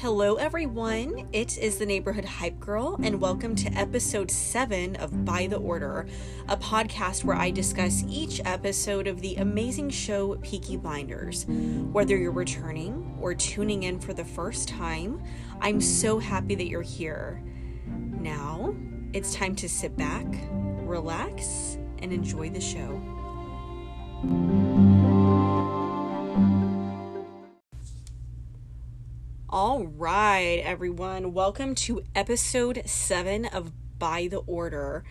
Hello, everyone. It is the Neighborhood Hype Girl, and welcome to episode 7 of By the Order, a podcast where I discuss each episode of the amazing show Peaky Blinders. Whether you're returning or tuning in for the first time, I'm so happy that you're here. Now, it's time to sit back, relax, and enjoy the show. Right, everyone. Welcome to episode seven of By the Order.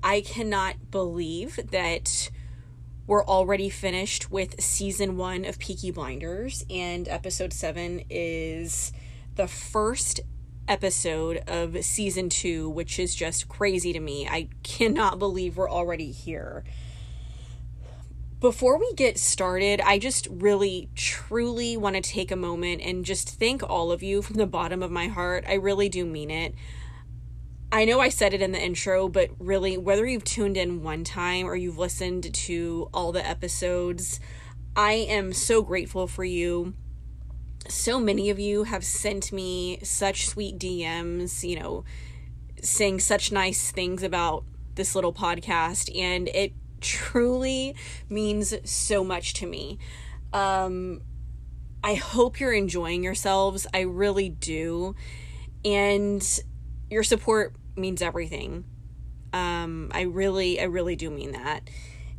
I cannot believe that we're already finished with season one of Peaky Blinders, and episode seven is the first episode of season two, which is just crazy to me. I cannot believe we're already here before we get started, I just really, truly want to take a moment and just thank all of you from the bottom of my heart. I really do mean it. I know I said it in the intro, but really, whether you've tuned in one time or you've listened to all the episodes, I am so grateful for you. So many of you have sent me such sweet DMs, you know, saying such nice things about this little podcast, and it truly means so much to me. Um, I hope you're enjoying yourselves. I really do. And your support means everything. Um, I really, I really do mean that.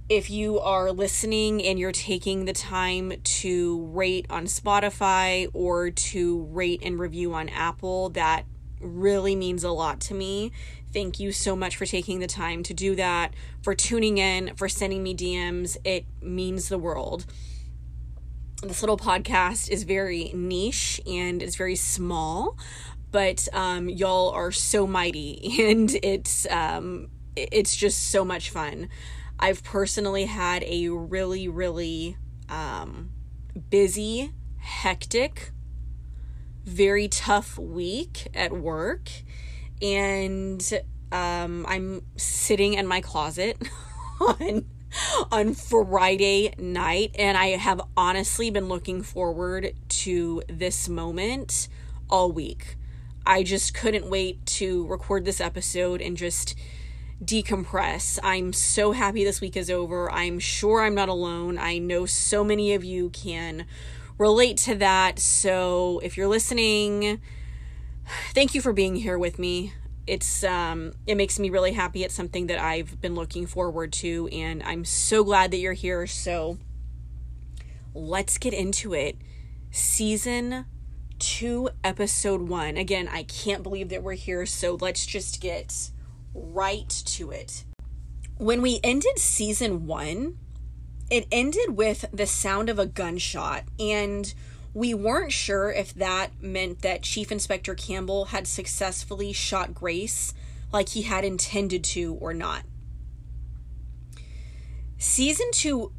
If you are listening and you're taking the time to rate on Spotify or to rate and review on Apple, that really means a lot to me. Thank you so much for taking the time to do that, for tuning in, for sending me DMs. It means the world. This little podcast is very niche and it's very small, but um, y'all are so mighty and it's um, it's just so much fun. I've personally had a really, really um, busy, hectic, very tough week at work and um, I'm sitting in my closet on on Friday night, and I have honestly been looking forward to this moment all week. I just couldn't wait to record this episode and just decompress. I'm so happy this week is over. I'm sure I'm not alone. I know so many of you can relate to that. So if you're listening, thank you for being here with me. It's um it makes me really happy. It's something that I've been looking forward to and I'm so glad that you're here. So let's get into it. Season 2 episode 1. Again, I can't believe that we're here, so let's just get right to it. When we ended season 1, it ended with the sound of a gunshot and we weren't sure if that meant that Chief Inspector Campbell had successfully shot Grace like he had intended to or not. Season 2,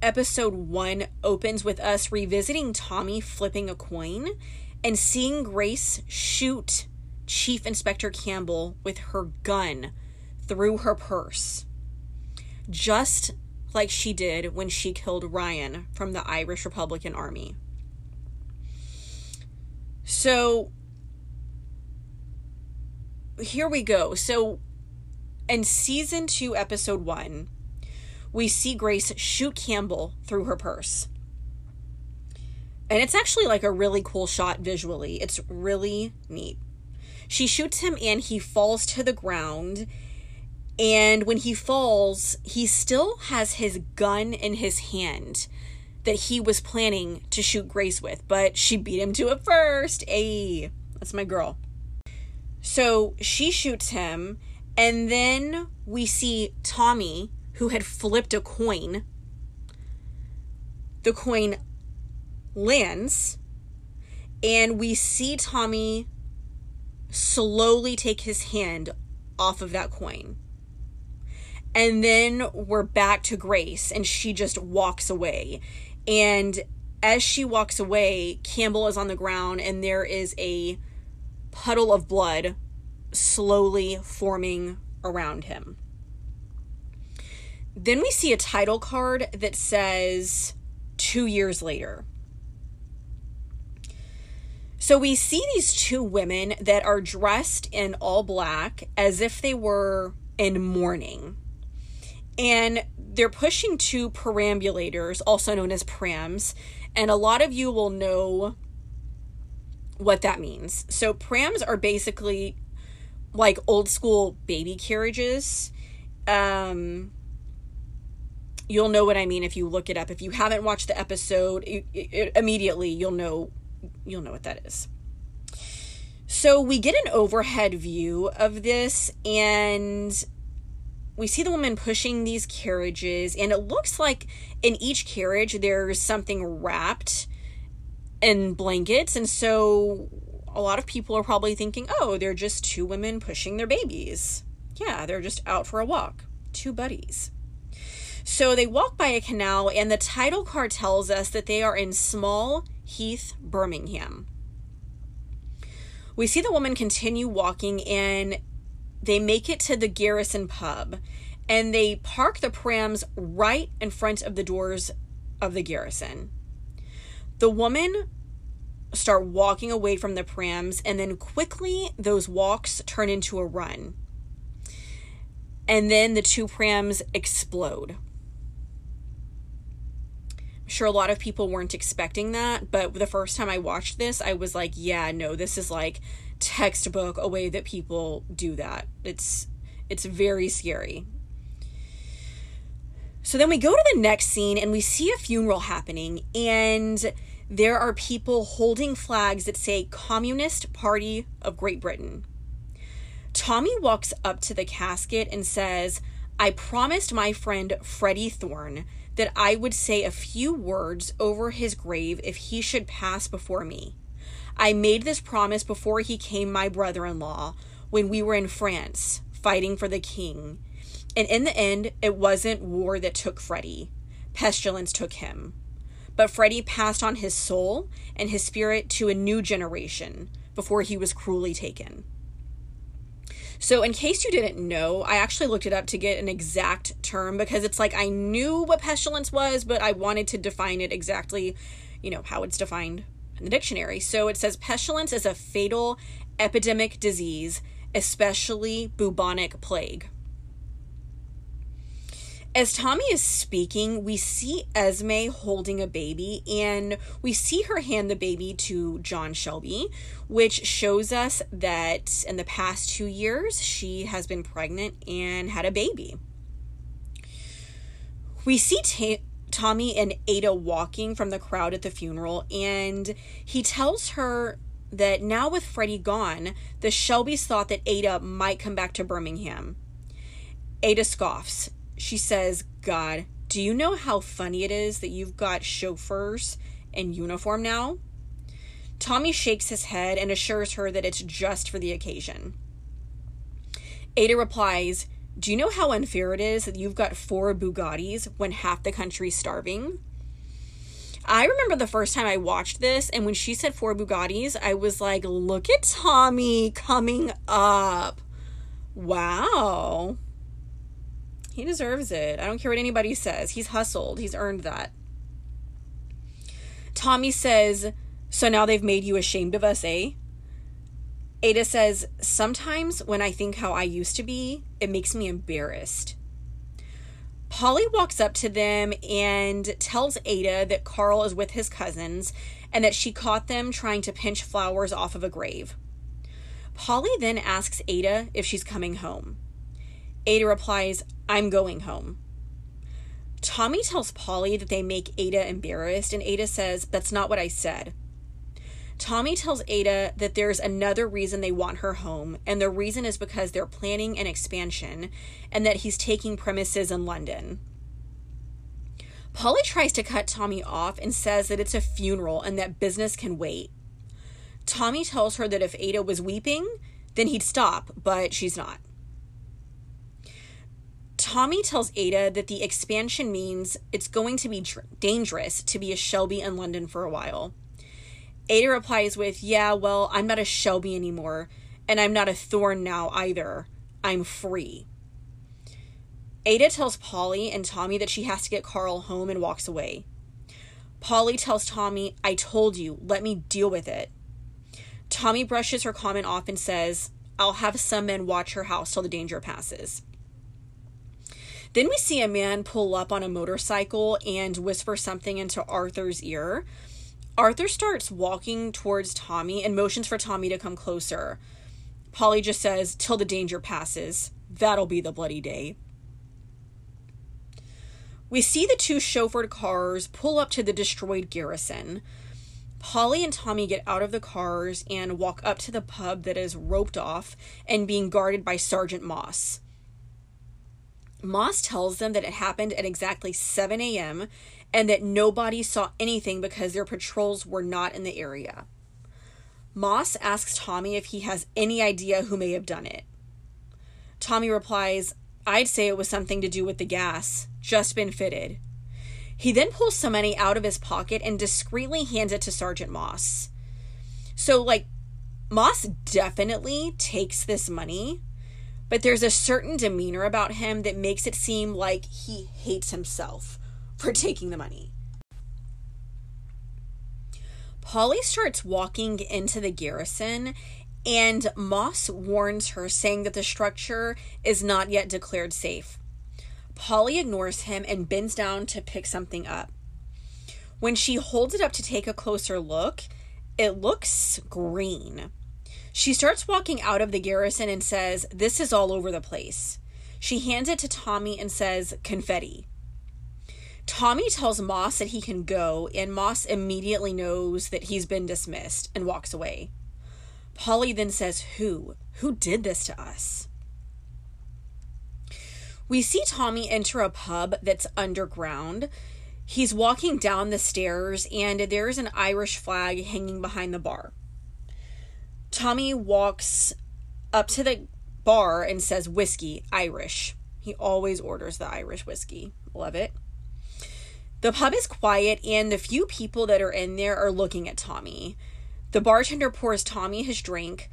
episode 1 opens with us revisiting Tommy flipping a coin and seeing Grace shoot Chief Inspector Campbell with her gun through her purse. Just like she did when she killed Ryan from the Irish Republican Army. So here we go. So in season 2 episode 1, we see Grace shoot Campbell through her purse. And it's actually like a really cool shot visually. It's really neat. She shoots him and he falls to the ground. And when he falls, he still has his gun in his hand that he was planning to shoot Grace with, but she beat him to it first. Hey, that's my girl. So she shoots him, and then we see Tommy, who had flipped a coin. The coin lands, and we see Tommy slowly take his hand off of that coin. And then we're back to Grace, and she just walks away. And as she walks away, Campbell is on the ground and there is a puddle of blood slowly forming around him. Then we see a title card that says two years later. So we see these two women that are dressed in all black as if they were in mourning. And they're pushing two perambulators, also known as prams. And a lot of you will know what that means. So, prams are basically like old school baby carriages. Um, you'll know what I mean if you look it up. If you haven't watched the episode, it, it, immediately you'll know you'll know what that is. So we get an overhead view of this and we see the woman pushing these carriages and it looks like in each carriage there's something wrapped in blankets and so a lot of people are probably thinking, "Oh, they're just two women pushing their babies." Yeah, they're just out for a walk. Two buddies. So they walk by a canal, and the title card tells us that they are in Small Heath, Birmingham. We see the woman continue walking, and they make it to the Garrison pub, and they park the prams right in front of the doors of the Garrison. The woman start walking away from the prams, and then quickly those walks turn into a run. And then the two prams explode I'm sure a lot of people weren't expecting that, but the first time I watched this, I was like, yeah, no, this is like textbook a way that people do that. It's it's very scary. So then we go to the next scene and we see a funeral happening and there are people holding flags that say Communist Party of Great Britain. Tommy walks up to the casket and says, I promised my friend Freddie Thorne that I would say a few words over his grave if he should pass before me. I made this promise before he came my brother in law when we were in France fighting for the king. And in the end, it wasn't war that took Freddie, pestilence took him. But Freddie passed on his soul and his spirit to a new generation before he was cruelly taken. So, in case you didn't know, I actually looked it up to get an exact term because it's like I knew what pestilence was, but I wanted to define it exactly, you know, how it's defined in the dictionary. So, it says pestilence is a fatal epidemic disease, especially bubonic plague. As Tommy is speaking, we see Esme holding a baby and we see her hand the baby to John Shelby, which shows us that in the past two years she has been pregnant and had a baby. We see Tommy and Ada walking from the crowd at the funeral, and he tells her that now with Freddie gone, the Shelbys thought that Ada might come back to Birmingham. Ada scoffs she says, God, do you know how funny it is that you've got chauffeurs in uniform now? Tommy shakes his head and assures her that it's just for the occasion. Ada replies, Do you know how unfair it is that you've got four Bugattis when half the country's starving? I remember the first time I watched this, and when she said four Bugattis, I was like, Look at Tommy coming up. Wow. He deserves it. I don't care what anybody says. He's hustled, he's earned that. Tommy says, So now they've made you ashamed of us, eh? Ada says, Sometimes when I think how I used to be, it makes me embarrassed. Polly walks up to them and tells Ada that Carl is with his cousins and that she caught them trying to pinch flowers off of a grave. Polly then asks Ada if she's coming home. Ada replies, I'm going home. Tommy tells Polly that they make Ada embarrassed, and Ada says, That's not what I said. Tommy tells Ada that there's another reason they want her home, and the reason is because they're planning an expansion and that he's taking premises in London. Polly tries to cut Tommy off and says that it's a funeral and that business can wait. Tommy tells her that if Ada was weeping, then he'd stop, but she's not. Tommy tells Ada that the expansion means it's going to be dangerous to be a Shelby in London for a while. Ada replies with, Yeah, well, I'm not a Shelby anymore, and I'm not a Thorne now either. I'm free. Ada tells Polly and Tommy that she has to get Carl home and walks away. Polly tells Tommy, I told you, let me deal with it. Tommy brushes her comment off and says, I'll have some men watch her house till the danger passes. Then we see a man pull up on a motorcycle and whisper something into Arthur's ear. Arthur starts walking towards Tommy and motions for Tommy to come closer. Polly just says, Till the danger passes. That'll be the bloody day. We see the two chauffeured cars pull up to the destroyed garrison. Polly and Tommy get out of the cars and walk up to the pub that is roped off and being guarded by Sergeant Moss. Moss tells them that it happened at exactly 7 a.m. and that nobody saw anything because their patrols were not in the area. Moss asks Tommy if he has any idea who may have done it. Tommy replies, I'd say it was something to do with the gas, just been fitted. He then pulls some money out of his pocket and discreetly hands it to Sergeant Moss. So, like, Moss definitely takes this money, but there's a certain demeanor about him that makes it seem like he hates himself for taking the money. Polly starts walking into the garrison, and Moss warns her, saying that the structure is not yet declared safe. Polly ignores him and bends down to pick something up. When she holds it up to take a closer look, it looks green. She starts walking out of the garrison and says, This is all over the place. She hands it to Tommy and says, Confetti. Tommy tells Moss that he can go, and Moss immediately knows that he's been dismissed and walks away. Polly then says, Who? Who did this to us? We see Tommy enter a pub that's underground. He's walking down the stairs, and there's an Irish flag hanging behind the bar. Tommy walks up to the bar and says, Whiskey, Irish. He always orders the Irish whiskey. Love it. The pub is quiet, and the few people that are in there are looking at Tommy. The bartender pours Tommy his drink.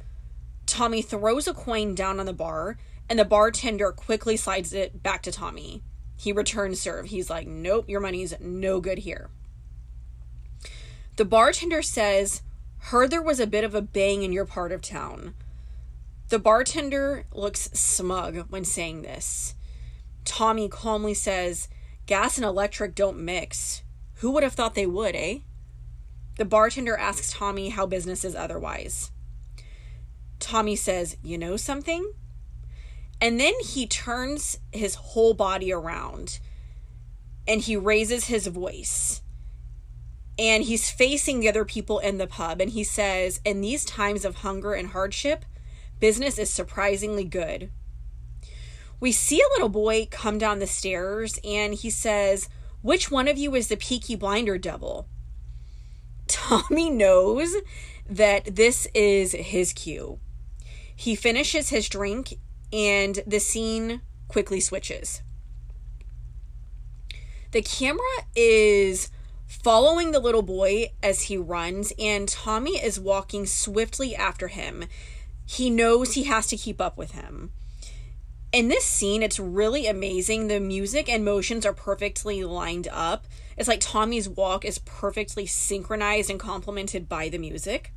Tommy throws a coin down on the bar, and the bartender quickly slides it back to Tommy. He returns serve. He's like, Nope, your money's no good here. The bartender says, Heard there was a bit of a bang in your part of town. The bartender looks smug when saying this. Tommy calmly says, Gas and electric don't mix. Who would have thought they would, eh? The bartender asks Tommy how business is otherwise. Tommy says, You know something? And then he turns his whole body around and he raises his voice. And he's facing the other people in the pub and he says, In these times of hunger and hardship, business is surprisingly good we see a little boy come down the stairs and he says, Which one of you is the Peaky Blinder devil? Tommy knows that this is his cue. He finishes his drink and the scene quickly switches. The camera is following the little boy as he runs, and Tommy is walking swiftly after him. He knows he has to keep up with him in this scene, it's really amazing. The music and motions are perfectly lined up. It's like Tommy's walk is perfectly synchronized and complemented by the music.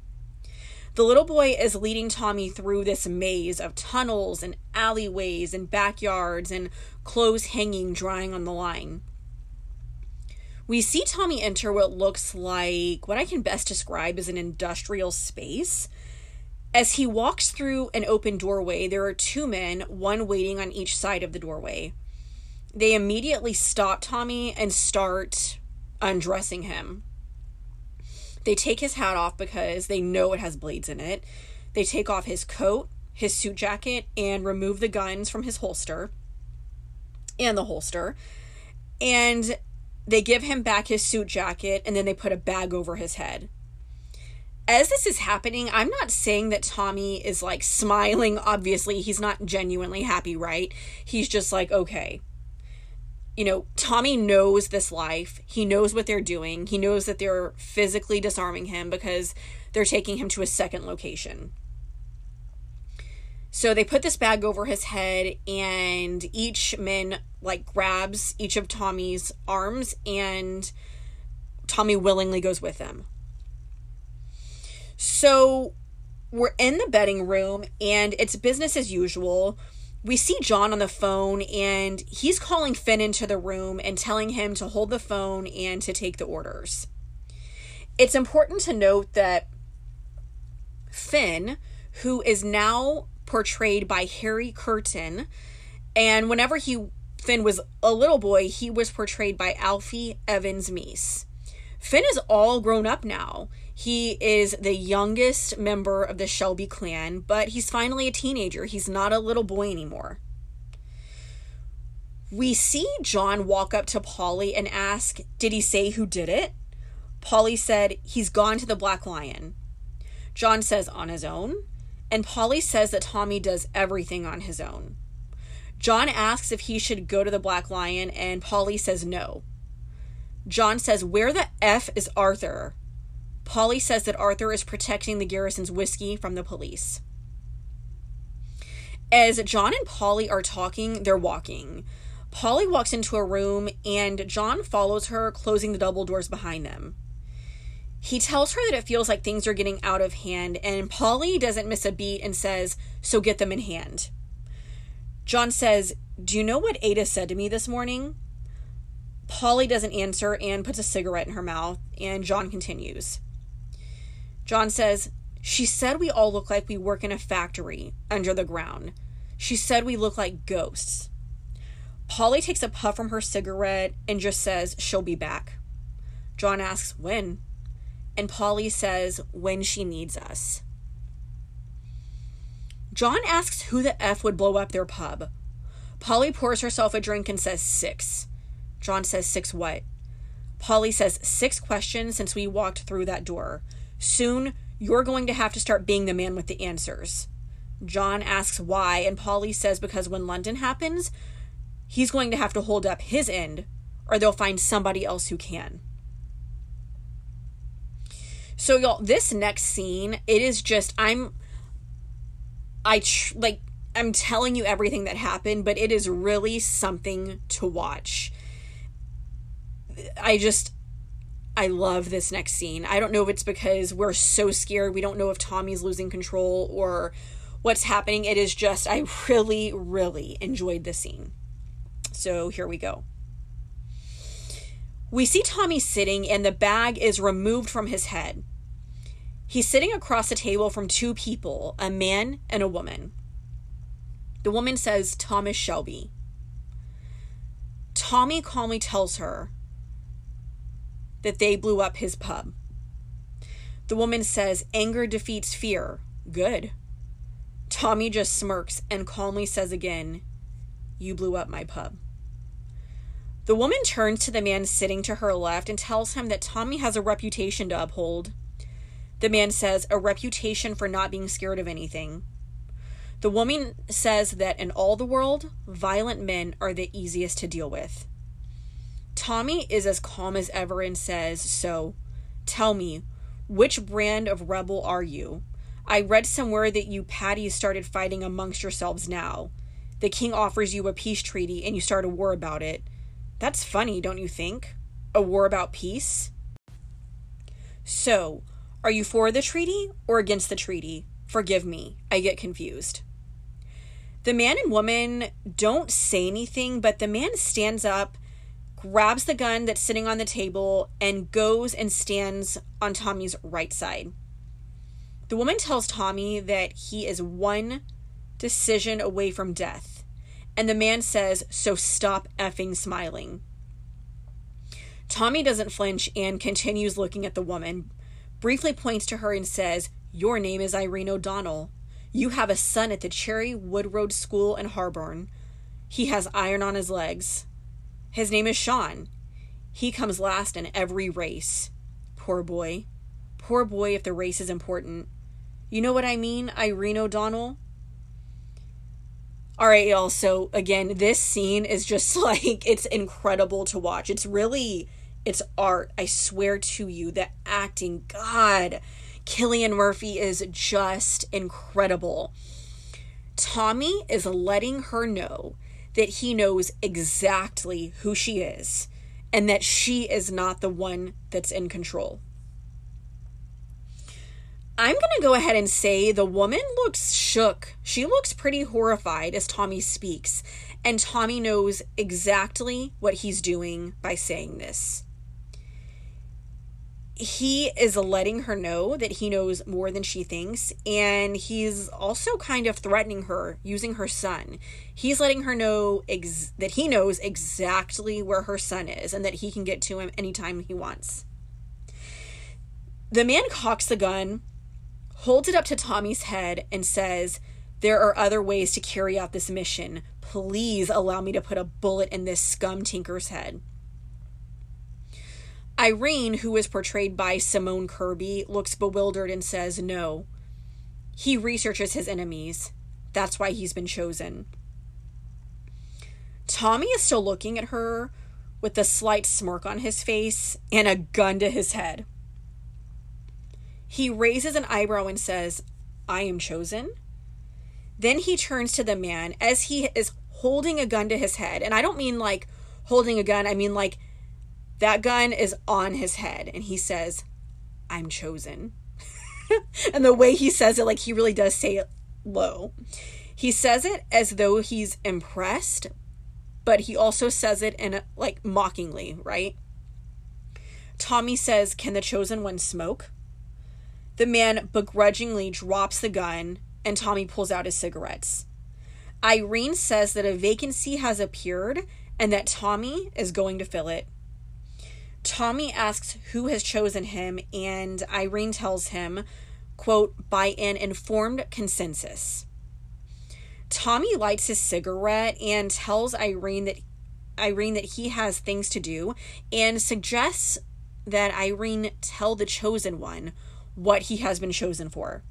The little boy is leading Tommy through this maze of tunnels and alleyways and backyards and clothes hanging, drying on the line. We see Tommy enter what looks like what I can best describe as an industrial space as he walks through an open doorway, there are two men, one waiting on each side of the doorway. They immediately stop Tommy and start undressing him. They take his hat off because they know it has blades in it. They take off his coat, his suit jacket, and remove the guns from his holster and the holster. And they give him back his suit jacket and then they put a bag over his head as this is happening, I'm not saying that Tommy is like smiling. Obviously, he's not genuinely happy, right? He's just like, okay. You know, Tommy knows this life. He knows what they're doing. He knows that they're physically disarming him because they're taking him to a second location. So they put this bag over his head, and each man like grabs each of Tommy's arms, and Tommy willingly goes with them. So we're in the betting room and it's business as usual. We see John on the phone and he's calling Finn into the room and telling him to hold the phone and to take the orders. It's important to note that Finn, who is now portrayed by Harry Kirton, and whenever he Finn was a little boy, he was portrayed by Alfie Evans Meese. Finn is all grown up now. He is the youngest member of the Shelby clan, but he's finally a teenager. He's not a little boy anymore. We see John walk up to Polly and ask, Did he say who did it? Polly said, He's gone to the Black Lion. John says, On his own. And Polly says that Tommy does everything on his own. John asks if he should go to the Black Lion, and Polly says no. John says, Where the F is Arthur? Polly says that Arthur is protecting the garrison's whiskey from the police. As John and Polly are talking, they're walking. Polly walks into a room and John follows her, closing the double doors behind them. He tells her that it feels like things are getting out of hand, and Polly doesn't miss a beat and says, So get them in hand. John says, Do you know what Ada said to me this morning? Polly doesn't answer and puts a cigarette in her mouth, and John continues. John says, She said we all look like we work in a factory under the ground. She said we look like ghosts. Polly takes a puff from her cigarette and just says she'll be back. John asks, When? And Polly says, When she needs us. John asks who the F would blow up their pub. Polly pours herself a drink and says six. John says six what? Polly says six questions since we walked through that door. Soon you're going to have to start being the man with the answers. John asks why, and Polly says because when London happens, he's going to have to hold up his end, or they'll find somebody else who can. So, y'all, this next scene, it is just, I'm I tr- like I'm telling you everything that happened, but it is really something to watch. I just I love this next scene. I don't know if it's because we're so scared we don't know if Tommy's losing control or what's happening. It is just I really really enjoyed this scene. So here we go. We see Tommy sitting and the bag is removed from his head. He's sitting across the table from two people, a man and a woman. The woman says, Thomas Shelby. Tommy calmly tells her that they blew up his pub. The woman says, Anger defeats fear. Good. Tommy just smirks and calmly says again, You blew up my pub. The woman turns to the man sitting to her left and tells him that Tommy has a reputation to uphold. The man says, a reputation for not being scared of anything. The woman says that in all the world, violent men are the easiest to deal with. Tommy is as calm as ever and says, So, tell me, which brand of rebel are you? I read somewhere that you Paddies started fighting amongst yourselves now. The king offers you a peace treaty and you start a war about it. That's funny, don't you think? A war about peace? So, are you for the treaty or against the treaty? Forgive me, I get confused. The man and woman don't say anything, but the man stands up, grabs the gun that's sitting on the table, and goes and stands on Tommy's right side. The woman tells Tommy that he is one decision away from death. And the man says, So stop effing smiling. Tommy doesn't flinch and continues looking at the woman, briefly points to her and says, Your name is Irene O'Donnell. You have a son at the Cherry Wood Road School in Harborne. He has iron on his legs. His name is Sean. He comes last in every race. Poor boy. Poor boy if the race is important. You know what I mean, Irene O'Donnell? All right, y'all. So, again, this scene is just like, it's incredible to watch. It's really it's art. I swear to you, the acting, God, Cillian Murphy is just incredible. Tommy is letting her know that he knows exactly who she is and that she is not the one that's in control. I'm going to go ahead and say the woman looks shook. She looks pretty horrified as Tommy speaks, and Tommy knows exactly what he's doing by saying this. He is letting her know that he knows more than she thinks, and he's also kind of threatening her using her son. He's letting her know ex- that he knows exactly where her son is and that he can get to him anytime he wants. The man cocks the gun holds it up to Tommy's head and says, There are other ways to carry out this mission. Please allow me to put a bullet in this scum tinker's head. Irene, who is portrayed by Simone Kirby, looks bewildered and says, No. He researches his enemies. That's why he's been chosen. Tommy is still looking at her with a slight smirk on his face and a gun to his head. He raises an eyebrow and says, I am chosen. Then he turns to the man as he is holding a gun to his head. And I don't mean like holding a gun, I mean like that gun is on his head. And he says, I'm chosen. and the way he says it, like he really does say it low. He says it as though he's impressed, but he also says it in a, like mockingly, right? Tommy says, Can the chosen one smoke? The man begrudgingly drops the gun and Tommy pulls out his cigarettes. Irene says that a vacancy has appeared and that Tommy is going to fill it. Tommy asks who has chosen him, and Irene tells him, quote, by an informed consensus. Tommy lights his cigarette and tells Irene that Irene that he has things to do and suggests that Irene tell the chosen one what he has been chosen for.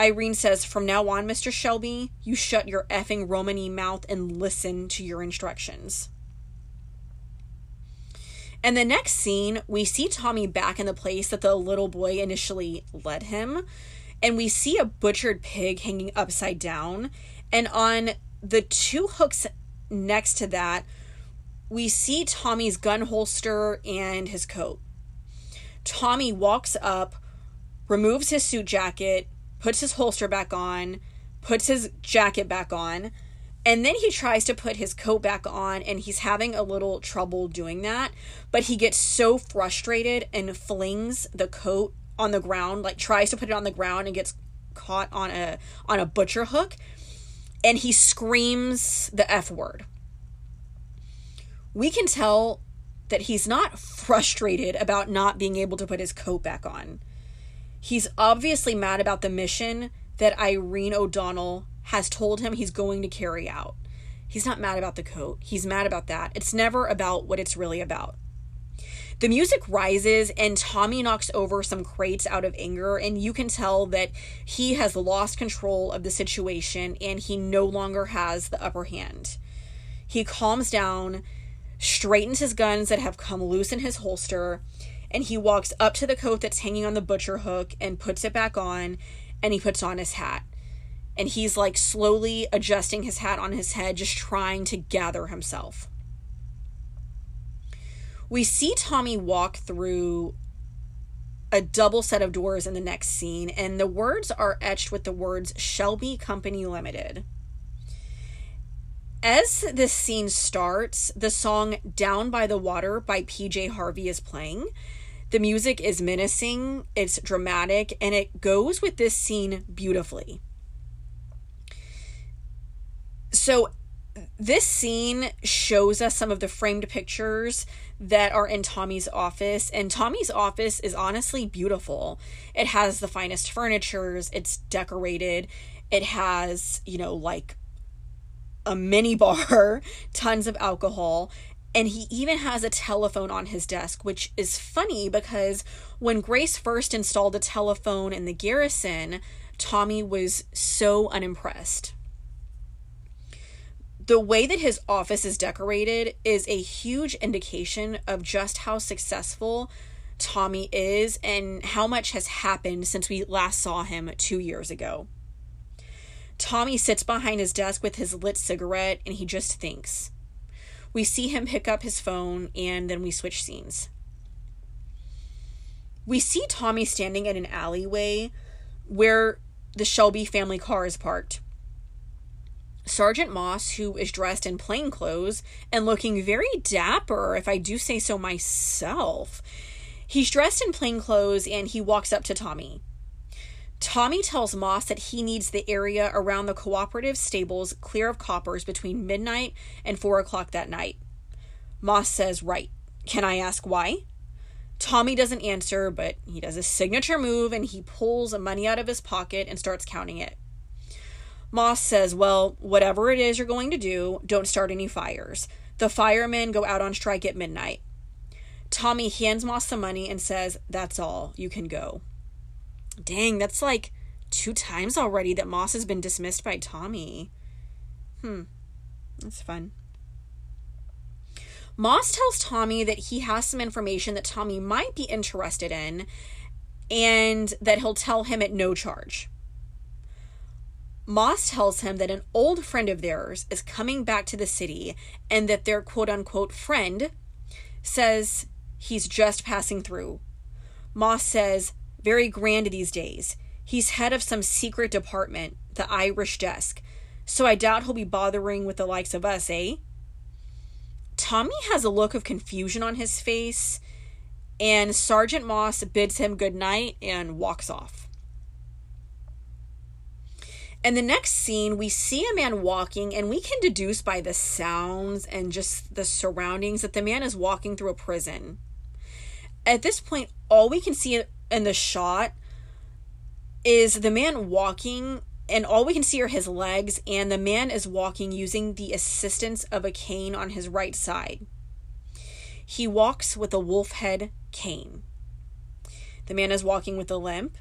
Irene says, From now on, Mr. Shelby, you shut your effing Romany mouth and listen to your instructions. And the next scene, we see Tommy back in the place that the little boy initially led him. And we see a butchered pig hanging upside down. And on the two hooks next to that, we see Tommy's gun holster and his coat. Tommy walks up, removes his suit jacket, puts his holster back on, puts his jacket back on, and then he tries to put his coat back on and he's having a little trouble doing that. But he gets so frustrated and flings the coat on the ground, like tries to put it on the ground and gets caught on a on a butcher hook and he screams the F word. We can tell that he's not frustrated about not being able to put his coat back on. He's obviously mad about the mission that Irene O'Donnell has told him he's going to carry out. He's not mad about the coat. He's mad about that. It's never about what it's really about. The music rises and Tommy knocks over some crates out of anger, and you can tell that he has lost control of the situation and he no longer has the upper hand. He calms down straightens his guns that have come loose in his holster, and he walks up to the coat that's hanging on the butcher hook and puts it back on, and he puts on his hat. And he's like slowly adjusting his hat on his head, just trying to gather himself. We see Tommy walk through a double set of doors in the next scene, and the words are etched with the words Shelby Company Limited. As this scene starts, the song Down by the Water by PJ Harvey is playing. The music is menacing, it's dramatic, and it goes with this scene beautifully. So, this scene shows us some of the framed pictures that are in Tommy's office, and Tommy's office is honestly beautiful. It has the finest furnitures, it's decorated, it has, you know, like a mini bar, tons of alcohol, and he even has a telephone on his desk, which is funny because when Grace first installed a telephone in the garrison, Tommy was so unimpressed. The way that his office is decorated is a huge indication of just how successful Tommy is and how much has happened since we last saw him two years ago. Tommy sits behind his desk with his lit cigarette and he just thinks. We see him pick up his phone and then we switch scenes. we see Tommy standing in an alleyway where the Shelby family car is parked. Sergeant Moss, who is dressed in plain clothes and looking very dapper, if I do say so myself, he's dressed in plain clothes and he walks up to Tommy. Tommy tells Moss that he needs the area around the cooperative stables clear of coppers between midnight and 4 o'clock that night. Moss says, Right. Can I ask why? Tommy doesn't answer, but he does a signature move and he pulls money out of his pocket and starts counting it. Moss says, Well, whatever it is you're going to do, don't start any fires. The firemen go out on strike at midnight. Tommy hands Moss the money and says, That's all. You can go. Dang, that's like two times already that Moss has been dismissed by Tommy. Hmm. That's fun. Moss tells Tommy that he has some information that Tommy might be interested in and that he'll tell him at no charge. Moss tells him that an old friend of theirs is coming back to the city and that their quote unquote friend says he's just passing through. Moss says, very grand these days. He's head of some secret department, the Irish desk, so I doubt he'll be bothering with the likes of us, eh? Tommy has a look of confusion on his face, and Sergeant Moss bids him good night and walks off. In the next scene, we see a man walking, and we can deduce by the sounds and just the surroundings that the man is walking through a prison. At this point, all we can see in the shot is the man walking, and all we can see are his legs, and the man is walking using the assistance of a cane on his right side. He walks with a wolf head cane. The man is walking with a limp.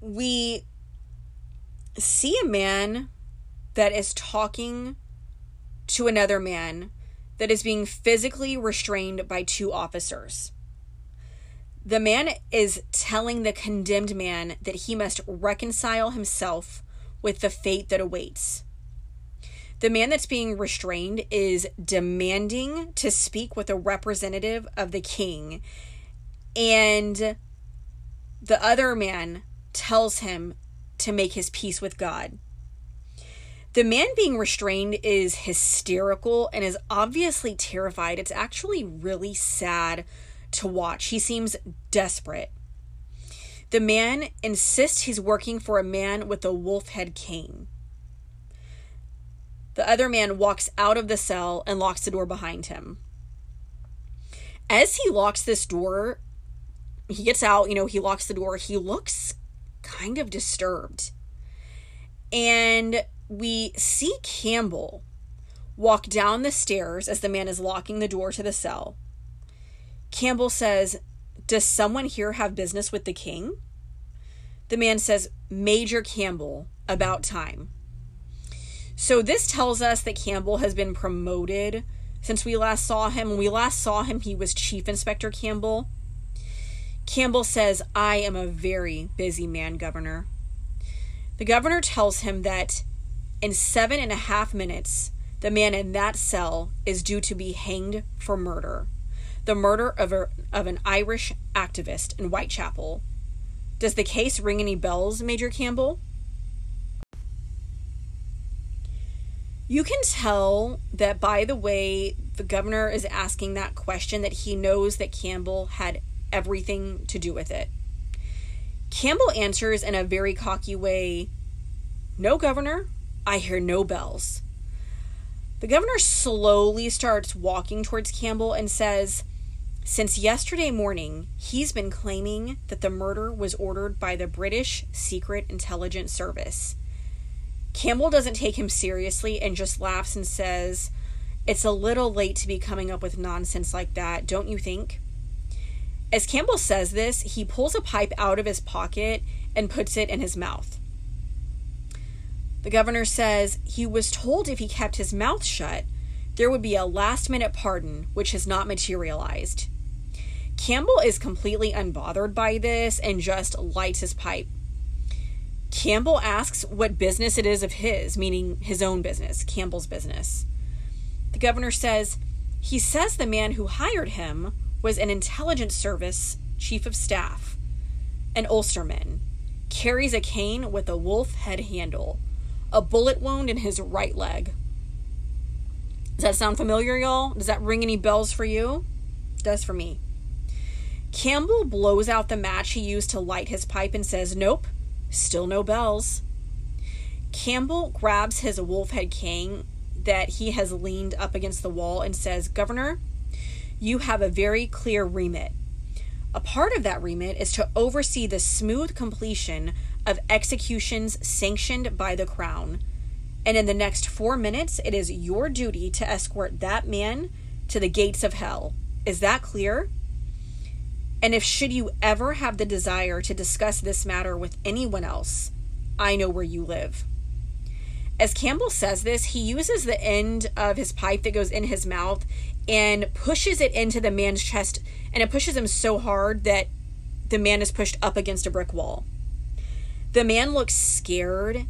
We see a man that is talking to another man that is being physically restrained by two officers. The man is telling the condemned man that he must reconcile himself with the fate that awaits. The man that's being restrained is demanding to speak with a representative of the king, and the other man tells him to make his peace with God. The man being restrained is hysterical and is obviously terrified. It's actually really sad to watch. He seems desperate. The man insists he's working for a man with a wolf head cane. The other man walks out of the cell and locks the door behind him. As he locks this door, he gets out, you know, he locks the door. He looks kind of disturbed. And we see Campbell walk down the stairs as the man is locking the door to the cell. Campbell says, Does someone here have business with the king? The man says, Major Campbell, about time. So this tells us that Campbell has been promoted since we last saw him. When we last saw him, he was Chief Inspector Campbell. Campbell says, I am a very busy man, Governor. The governor tells him that in seven and a half minutes, the man in that cell is due to be hanged for murder. The murder of, a, of an Irish activist in Whitechapel. Does the case ring any bells, Major Campbell? You can tell that by the way the governor is asking that question that he knows that Campbell had everything to do with it. Campbell answers in a very cocky way No, Governor, I hear no bells. The governor slowly starts walking towards Campbell and says, Since yesterday morning, he's been claiming that the murder was ordered by the British Secret Intelligence Service. Campbell doesn't take him seriously and just laughs and says, It's a little late to be coming up with nonsense like that, don't you think? As Campbell says this, he pulls a pipe out of his pocket and puts it in his mouth. The governor says he was told if he kept his mouth shut, there would be a last minute pardon, which has not materialized. Campbell is completely unbothered by this and just lights his pipe. Campbell asks what business it is of his, meaning his own business, Campbell's business. The governor says, He says the man who hired him was an intelligence service chief of staff, an Ulsterman, carries a cane with a wolf head handle, a bullet wound in his right leg. Does that sound familiar, y'all? Does that ring any bells for you? It does for me. Campbell blows out the match he used to light his pipe and says, Nope, still no bells. Campbell grabs his wolf head cane that he has leaned up against the wall and says, Governor, you have a very clear remit. A part of that remit is to oversee the smooth completion of executions sanctioned by the Crown. And in the next four minutes, it is your duty to escort that man to the gates of hell. Is that clear? And if should you ever have the desire to discuss this matter with anyone else, I know where you live. As Campbell says this, he uses the end of his pipe that goes in his mouth and pushes it into the man's chest, and it pushes him so hard that the man is pushed up against a brick wall. The man looks scared,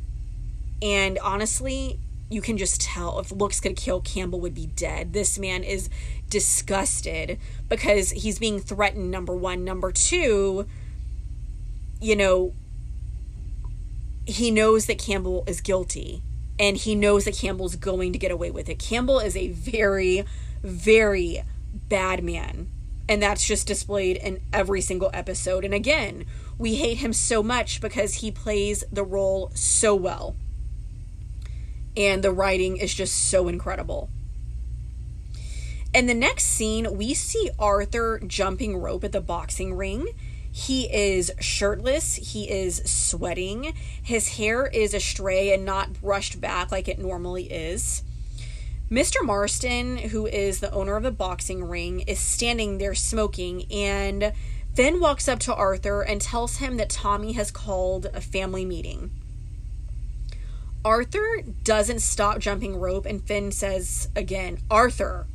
and honestly, you can just tell if looks could kill, Campbell would be dead. This man is disgusted because he's being threatened, number one. Number two, you know, he knows that Campbell is guilty and he knows that Campbell's going to get away with it. Campbell is a very very bad man. And that's just displayed in every single episode. And again, we hate him so much because he plays the role so well. And the writing is just so incredible. In the next scene, we see Arthur jumping rope at the boxing ring. He is shirtless, he is sweating, his hair is astray and not brushed back like it normally is. Mr. Marston, who is the owner of the boxing ring, is standing there smoking and then walks up to Arthur and tells him that Tommy has called a family meeting. Arthur doesn't stop jumping rope, and Finn says again, Arthur.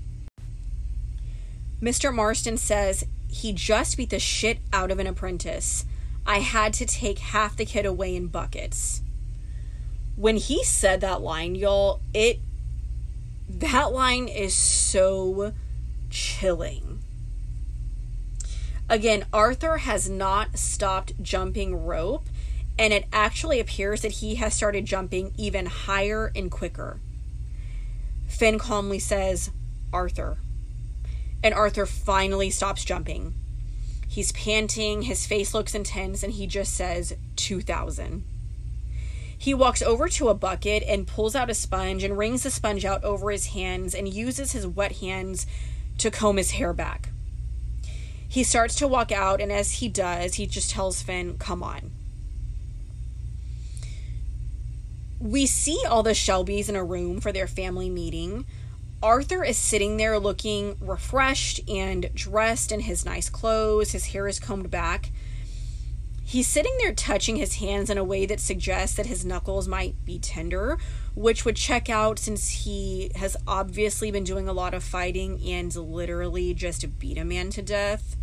Mr. Marston says he just beat the shit out of an apprentice. I had to take half the kid away in buckets. When he said that line, y'all, it that line is so chilling. Again, Arthur has not stopped jumping rope, and it actually appears that he has started jumping even higher and quicker. Finn calmly says, Arthur. And Arthur finally stops jumping. He's panting, his face looks intense, and he just says, 2000. He walks over to a bucket and pulls out a sponge and wrings the sponge out over his hands and uses his wet hands to comb his hair back. He starts to walk out, and as he does, he just tells Finn, Come on. We see all the Shelbys in a room for their family meeting. Arthur is sitting there looking refreshed and dressed in his nice clothes. His hair is combed back. He's sitting there touching his hands in a way that suggests that his knuckles might be tender, which would check out since he has obviously been doing a lot of fighting and literally just beat a man to death.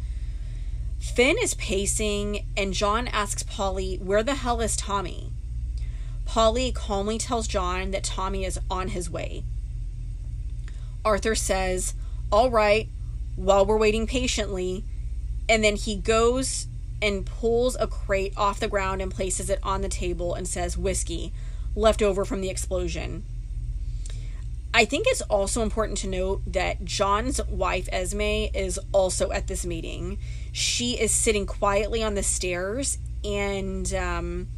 Finn is pacing, and John asks Polly, Where the hell is Tommy? Polly calmly tells John that Tommy is on his way. Arthur says, All right, while we're waiting patiently. And then he goes and pulls a crate off the ground and places it on the table and says whiskey left over from the explosion. I think it's also important to note that John's wife Esme is also at this meeting. She is sitting quietly on the stairs, and um,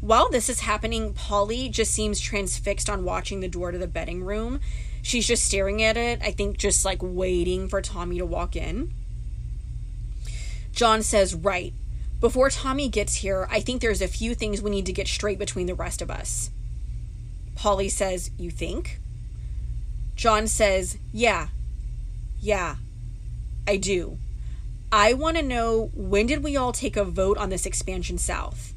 while this is happening, Polly just seems transfixed on watching the door to the betting room. She's just staring at it, I think, just like waiting for Tommy to walk in. John says, Right, before Tommy gets here, I think there's a few things we need to get straight between the rest of us. Polly says, You think? John says, Yeah. Yeah. I do. I want to know when did we all take a vote on this expansion south?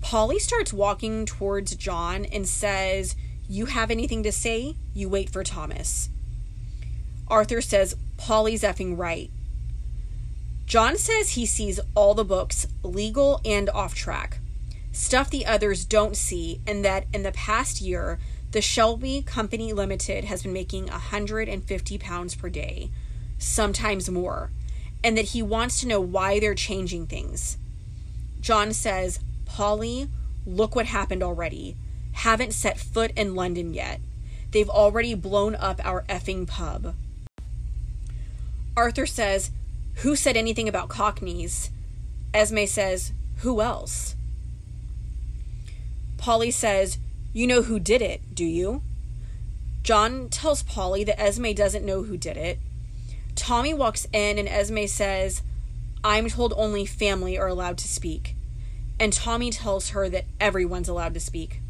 Polly starts walking towards John and says, You have anything to say? You wait for Thomas. Arthur says, Polly's effing right. John says he sees all the books, legal and off track, stuff the others don't see, and that in the past year, The Shelby Company Limited has been making 150 pounds per day, sometimes more, and that he wants to know why they're changing things. John says, Polly, look what happened already. Haven't set foot in London yet. They've already blown up our effing pub. Arthur says, Who said anything about Cockneys? Esme says, Who else? Polly says, You know who did it, do you? John tells Polly that Esme doesn't know who did it. Tommy walks in and Esme says, I'm told only family are allowed to speak. And Tommy tells her that everyone's allowed to speak.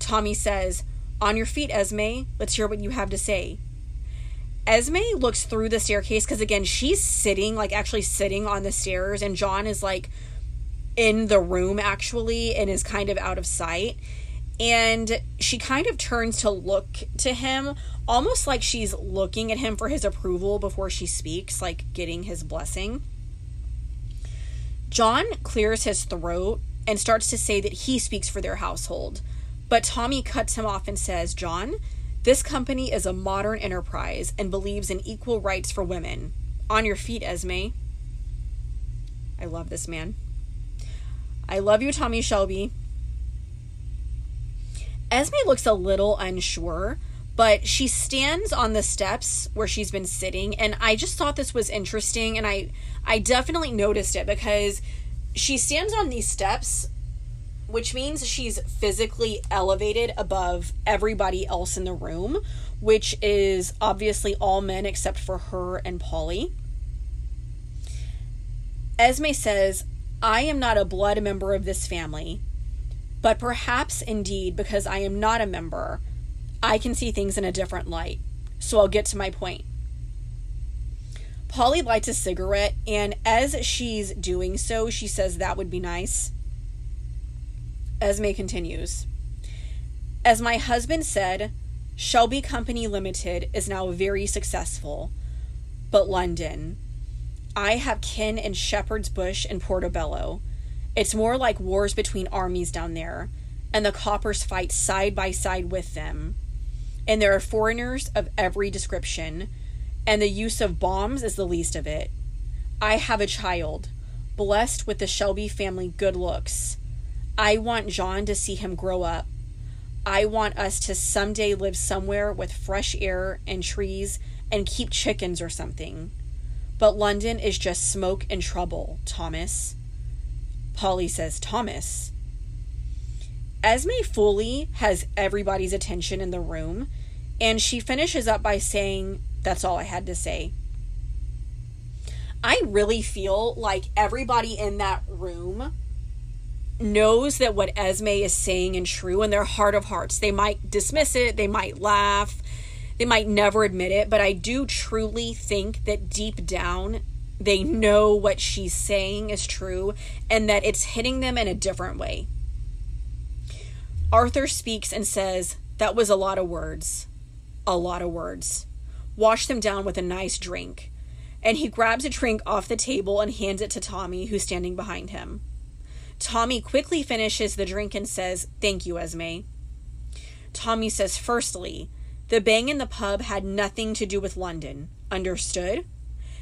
Tommy says, On your feet, Esme. Let's hear what you have to say. Esme looks through the staircase because, again, she's sitting, like actually sitting on the stairs, and John is like in the room actually and is kind of out of sight. And she kind of turns to look to him, almost like she's looking at him for his approval before she speaks, like getting his blessing. John clears his throat and starts to say that he speaks for their household. But Tommy cuts him off and says, John, this company is a modern enterprise and believes in equal rights for women. On your feet, Esme. I love this man. I love you, Tommy Shelby. Esme looks a little unsure, but she stands on the steps where she's been sitting and I just thought this was interesting and I I definitely noticed it because she stands on these steps which means she's physically elevated above everybody else in the room, which is obviously all men except for her and Polly. Esme says, I am not a blood member of this family, but perhaps indeed because I am not a member, I can see things in a different light. So I'll get to my point. Polly lights a cigarette, and as she's doing so, she says that would be nice. Esme continues As my husband said, Shelby Company Limited is now very successful, but London, I have kin in Shepherd's Bush and Portobello. It's more like wars between armies down there, and the coppers fight side by side with them. And there are foreigners of every description, and the use of bombs is the least of it. I have a child, blessed with the Shelby family good looks. I want John to see him grow up. I want us to someday live somewhere with fresh air and trees and keep chickens or something. But London is just smoke and trouble, Thomas. Polly says, Thomas. Esme fully has everybody's attention in the room, and she finishes up by saying, That's all I had to say. I really feel like everybody in that room knows that what Esme is saying is true in their heart of hearts. They might dismiss it, they might laugh, they might never admit it, but I do truly think that deep down they know what she's saying is true and that it's hitting them in a different way. Arthur speaks and says, That was a lot of words. A lot of words. Wash them down with a nice drink. And he grabs a drink off the table and hands it to Tommy, who's standing behind him. Tommy quickly finishes the drink and says, Thank you, Esme. Tommy says, Firstly, the bang in the pub had nothing to do with London. Understood?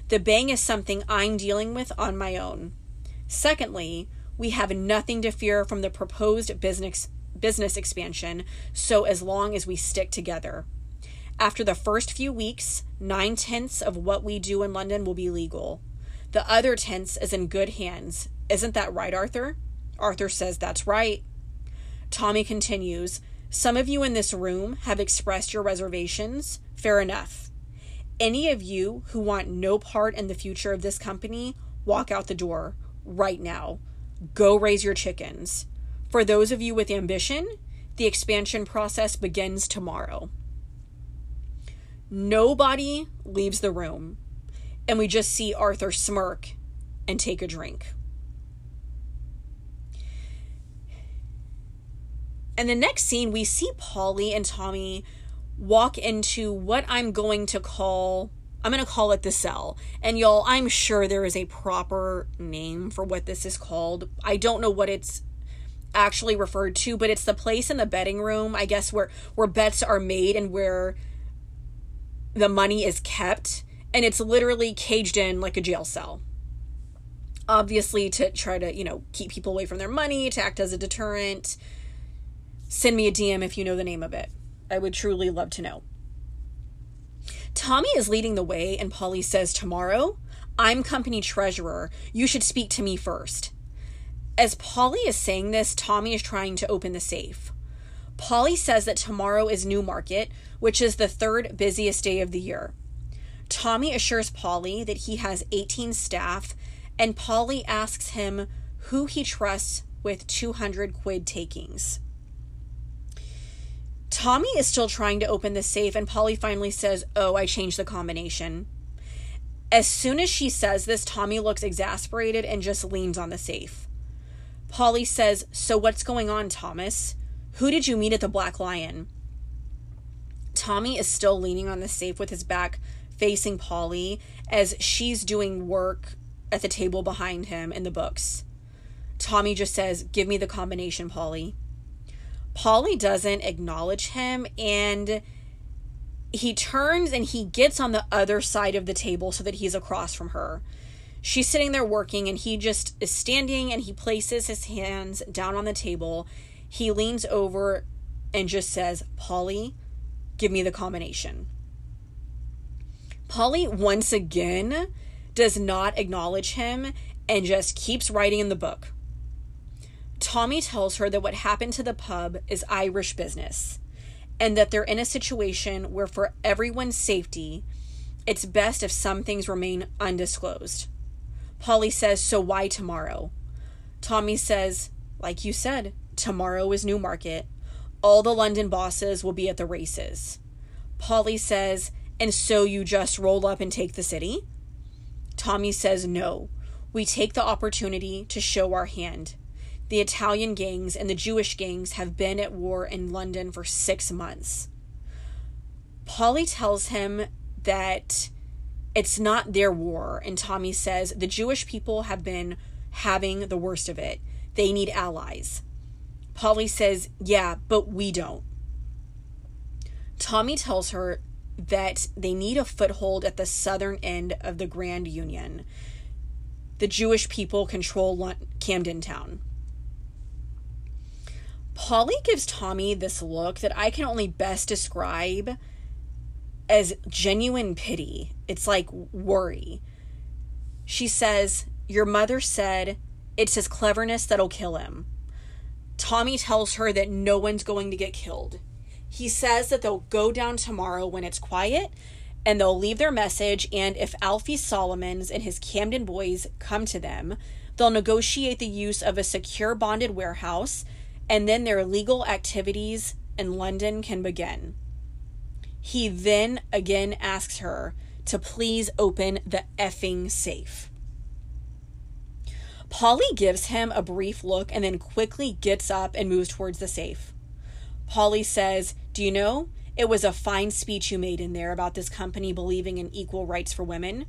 The bang is something I'm dealing with on my own. Secondly, we have nothing to fear from the proposed business business expansion, so as long as we stick together. After the first few weeks, nine tenths of what we do in London will be legal. The other tenths is in good hands. Isn't that right, Arthur? Arthur says that's right. Tommy continues, some of you in this room have expressed your reservations. Fair enough. Any of you who want no part in the future of this company, walk out the door right now. Go raise your chickens. For those of you with ambition, the expansion process begins tomorrow. Nobody leaves the room, and we just see Arthur smirk and take a drink. And the next scene, we see Polly and Tommy walk into what I'm going to call I'm going to call it the cell. And y'all, I'm sure there is a proper name for what this is called. I don't know what it's actually referred to, but it's the place in the betting room, I guess, where where bets are made and where the money is kept, and it's literally caged in like a jail cell. Obviously, to try to you know keep people away from their money, to act as a deterrent. Send me a DM if you know the name of it. I would truly love to know. Tommy is leading the way, and Polly says, Tomorrow, I'm company treasurer. You should speak to me first. As Polly is saying this, Tommy is trying to open the safe. Polly says that tomorrow is Newmarket, which is the third busiest day of the year. Tommy assures Polly that he has 18 staff, and Polly asks him who he trusts with 200 quid takings. Tommy is still trying to open the safe, and Polly finally says, Oh, I changed the combination. As soon as she says this, Tommy looks exasperated and just leans on the safe. Polly says, So what's going on, Thomas? Who did you meet at the Black Lion? Tommy is still leaning on the safe with his back facing Polly as she's doing work at the table behind him in the books. Tommy just says, Give me the combination, Polly. Polly doesn't acknowledge him and he turns and he gets on the other side of the table so that he's across from her. She's sitting there working and he just is standing and he places his hands down on the table. He leans over and just says, Polly, give me the combination. Polly once again does not acknowledge him and just keeps writing in the book. Tommy tells her that what happened to the pub is Irish business and that they're in a situation where, for everyone's safety, it's best if some things remain undisclosed. Polly says, So why tomorrow? Tommy says, Like you said, tomorrow is Newmarket. All the London bosses will be at the races. Polly says, And so you just roll up and take the city? Tommy says, No. We take the opportunity to show our hand. The Italian gangs and the Jewish gangs have been at war in London for six months. Polly tells him that it's not their war, and Tommy says the Jewish people have been having the worst of it. They need allies. Polly says, Yeah, but we don't. Tommy tells her that they need a foothold at the southern end of the Grand Union. The Jewish people control Camden Town. Polly gives Tommy this look that I can only best describe as genuine pity. It's like worry. She says, Your mother said it's his cleverness that'll kill him. Tommy tells her that no one's going to get killed. He says that they'll go down tomorrow when it's quiet and they'll leave their message. And if Alfie Solomons and his Camden boys come to them, they'll negotiate the use of a secure bonded warehouse and then their legal activities in London can begin. He then again asks her to please open the effing safe. Polly gives him a brief look and then quickly gets up and moves towards the safe. Polly says, Do you know? It was a fine speech you made in there about this company believing in equal rights for women.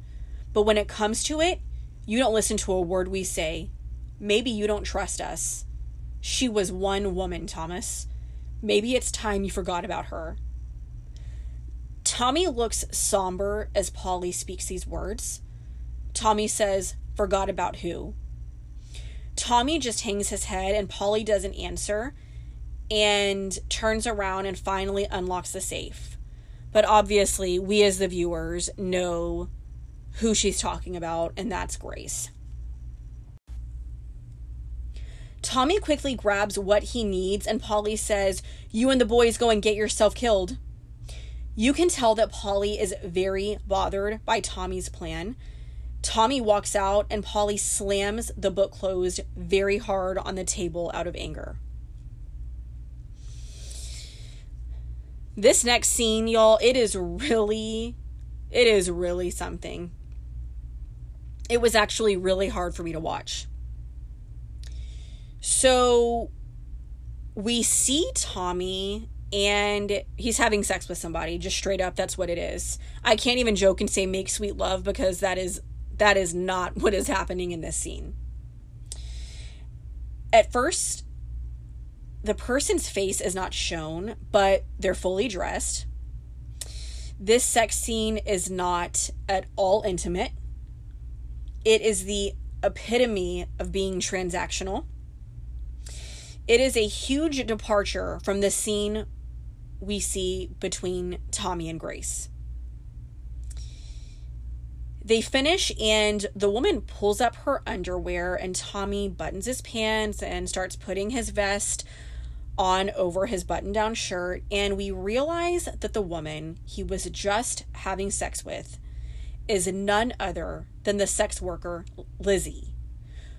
But when it comes to it, you don't listen to a word we say. Maybe you don't trust us. She was one woman, Thomas. Maybe it's time you forgot about her. Tommy looks somber as Polly speaks these words. Tommy says, Forgot about who? Tommy just hangs his head and Polly doesn't answer and turns around and finally unlocks the safe. But obviously, we as the viewers know who she's talking about, and that's Grace. Tommy quickly grabs what he needs, and Polly says, You and the boys go and get yourself killed. You can tell that Polly is very bothered by Tommy's plan. Tommy walks out, and Polly slams the book closed very hard on the table out of anger. This next scene, y'all, it is really, it is really something. It was actually really hard for me to watch. So we see Tommy and he's having sex with somebody just straight up that's what it is i can't even joke and say make sweet love because that is that is not what is happening in this scene at first the person's face is not shown, but they're fully dressed. This sex scene is not at all intimate. It is the epitome of being transactional. It is a huge departure from the scene we see between Tommy and Grace. They finish, and the woman pulls up her underwear, and Tommy buttons his pants and starts putting his vest on over his button down shirt. And we realize that the woman he was just having sex with is none other than the sex worker, Lizzie,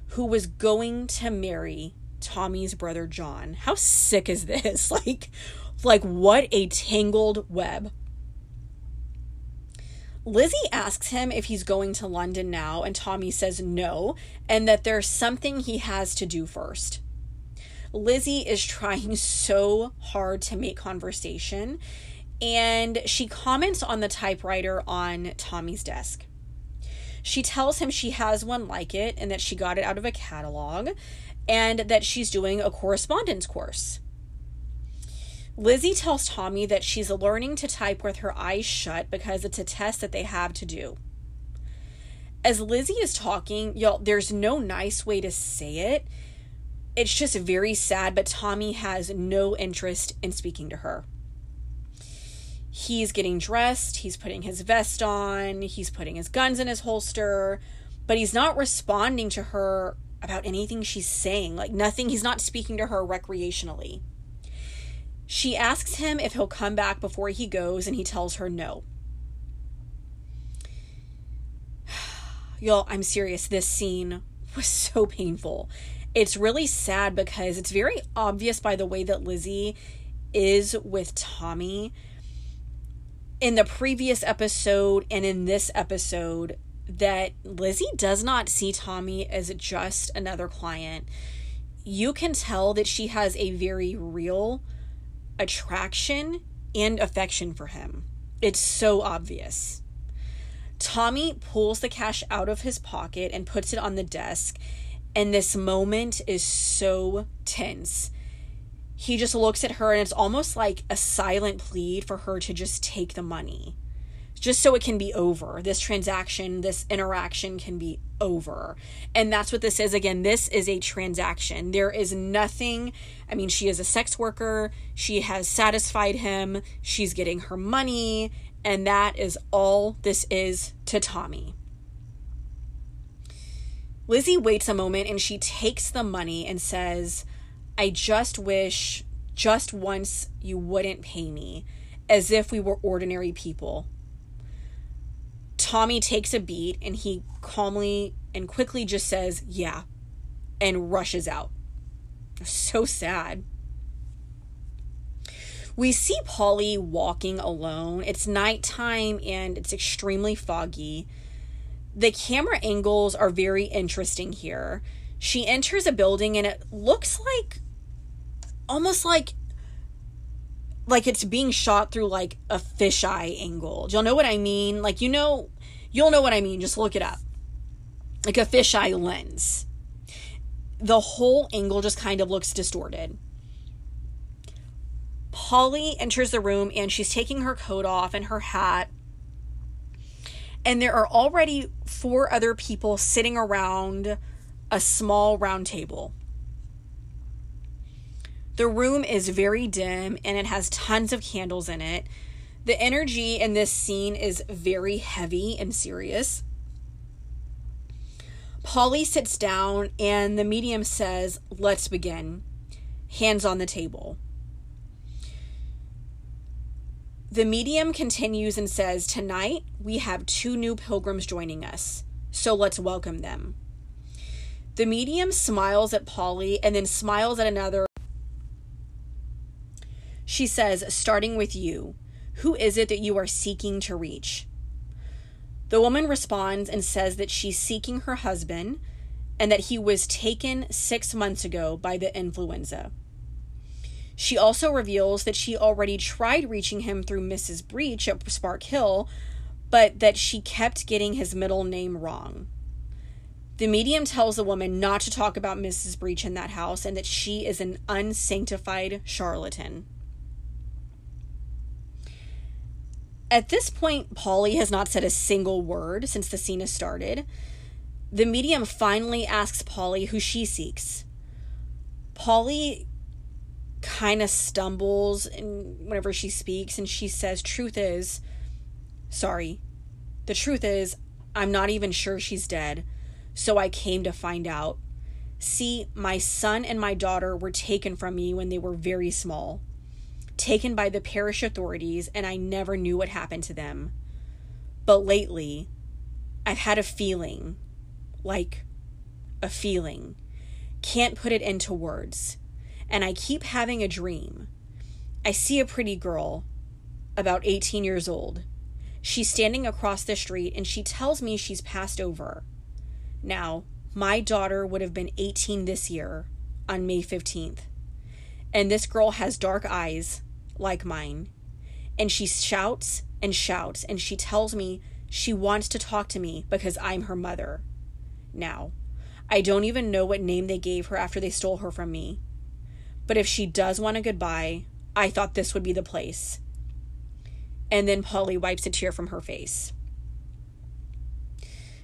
who was going to marry Tommy's brother John. How sick is this? Like, like what a tangled web. Lizzie asks him if he's going to London now, and Tommy says no, and that there's something he has to do first. Lizzie is trying so hard to make conversation, and she comments on the typewriter on Tommy's desk. She tells him she has one like it and that she got it out of a catalog, and that she's doing a correspondence course. Lizzie tells Tommy that she's learning to type with her eyes shut because it's a test that they have to do. As Lizzie is talking, y'all, there's no nice way to say it. It's just very sad, but Tommy has no interest in speaking to her. He's getting dressed, he's putting his vest on, he's putting his guns in his holster, but he's not responding to her about anything she's saying. Like nothing, he's not speaking to her recreationally. She asks him if he'll come back before he goes, and he tells her no. Y'all, I'm serious. This scene was so painful. It's really sad because it's very obvious by the way that Lizzie is with Tommy. In the previous episode and in this episode, that Lizzie does not see Tommy as just another client. You can tell that she has a very real attraction and affection for him. It's so obvious. Tommy pulls the cash out of his pocket and puts it on the desk, and this moment is so tense. He just looks at her, and it's almost like a silent plead for her to just take the money just so it can be over. This transaction, this interaction can be over. And that's what this is. Again, this is a transaction. There is nothing, I mean, she is a sex worker. She has satisfied him. She's getting her money. And that is all this is to Tommy. Lizzie waits a moment and she takes the money and says, I just wish just once you wouldn't pay me as if we were ordinary people. Tommy takes a beat and he calmly and quickly just says, Yeah, and rushes out. So sad. We see Polly walking alone. It's nighttime and it's extremely foggy. The camera angles are very interesting here. She enters a building and it looks like almost like like it's being shot through like a fisheye angle. Do y'all know what I mean? Like you know, you'll know what I mean. Just look it up. Like a fisheye lens. The whole angle just kind of looks distorted. Polly enters the room and she's taking her coat off and her hat. And there are already four other people sitting around a small round table. The room is very dim and it has tons of candles in it. The energy in this scene is very heavy and serious. Polly sits down and the medium says, Let's begin. Hands on the table. The medium continues and says, Tonight we have two new pilgrims joining us, so let's welcome them. The medium smiles at Polly and then smiles at another. She says, starting with you, who is it that you are seeking to reach? The woman responds and says that she's seeking her husband and that he was taken six months ago by the influenza. She also reveals that she already tried reaching him through Mrs. Breach at Spark Hill, but that she kept getting his middle name wrong. The medium tells the woman not to talk about Mrs. Breach in that house and that she is an unsanctified charlatan. At this point, Polly has not said a single word since the scene has started. The medium finally asks Polly who she seeks. Polly kind of stumbles whenever she speaks and she says, Truth is, sorry, the truth is, I'm not even sure she's dead, so I came to find out. See, my son and my daughter were taken from me when they were very small taken by the parish authorities, and I never knew what happened to them. But lately, I've had a feeling like a feeling. Can't put it into words. And I keep having a dream. I see a pretty girl, about 18 years old. She's standing across the street and she tells me she's passed over. Now, my daughter would have been 18 this year on May 15th. And this girl has dark eyes like mine. And she shouts and shouts, and she tells me she wants to talk to me because I'm her mother. Now, I don't even know what name they gave her after they stole her from me. But if she does want a goodbye, I thought this would be the place. And then Polly wipes a tear from her face.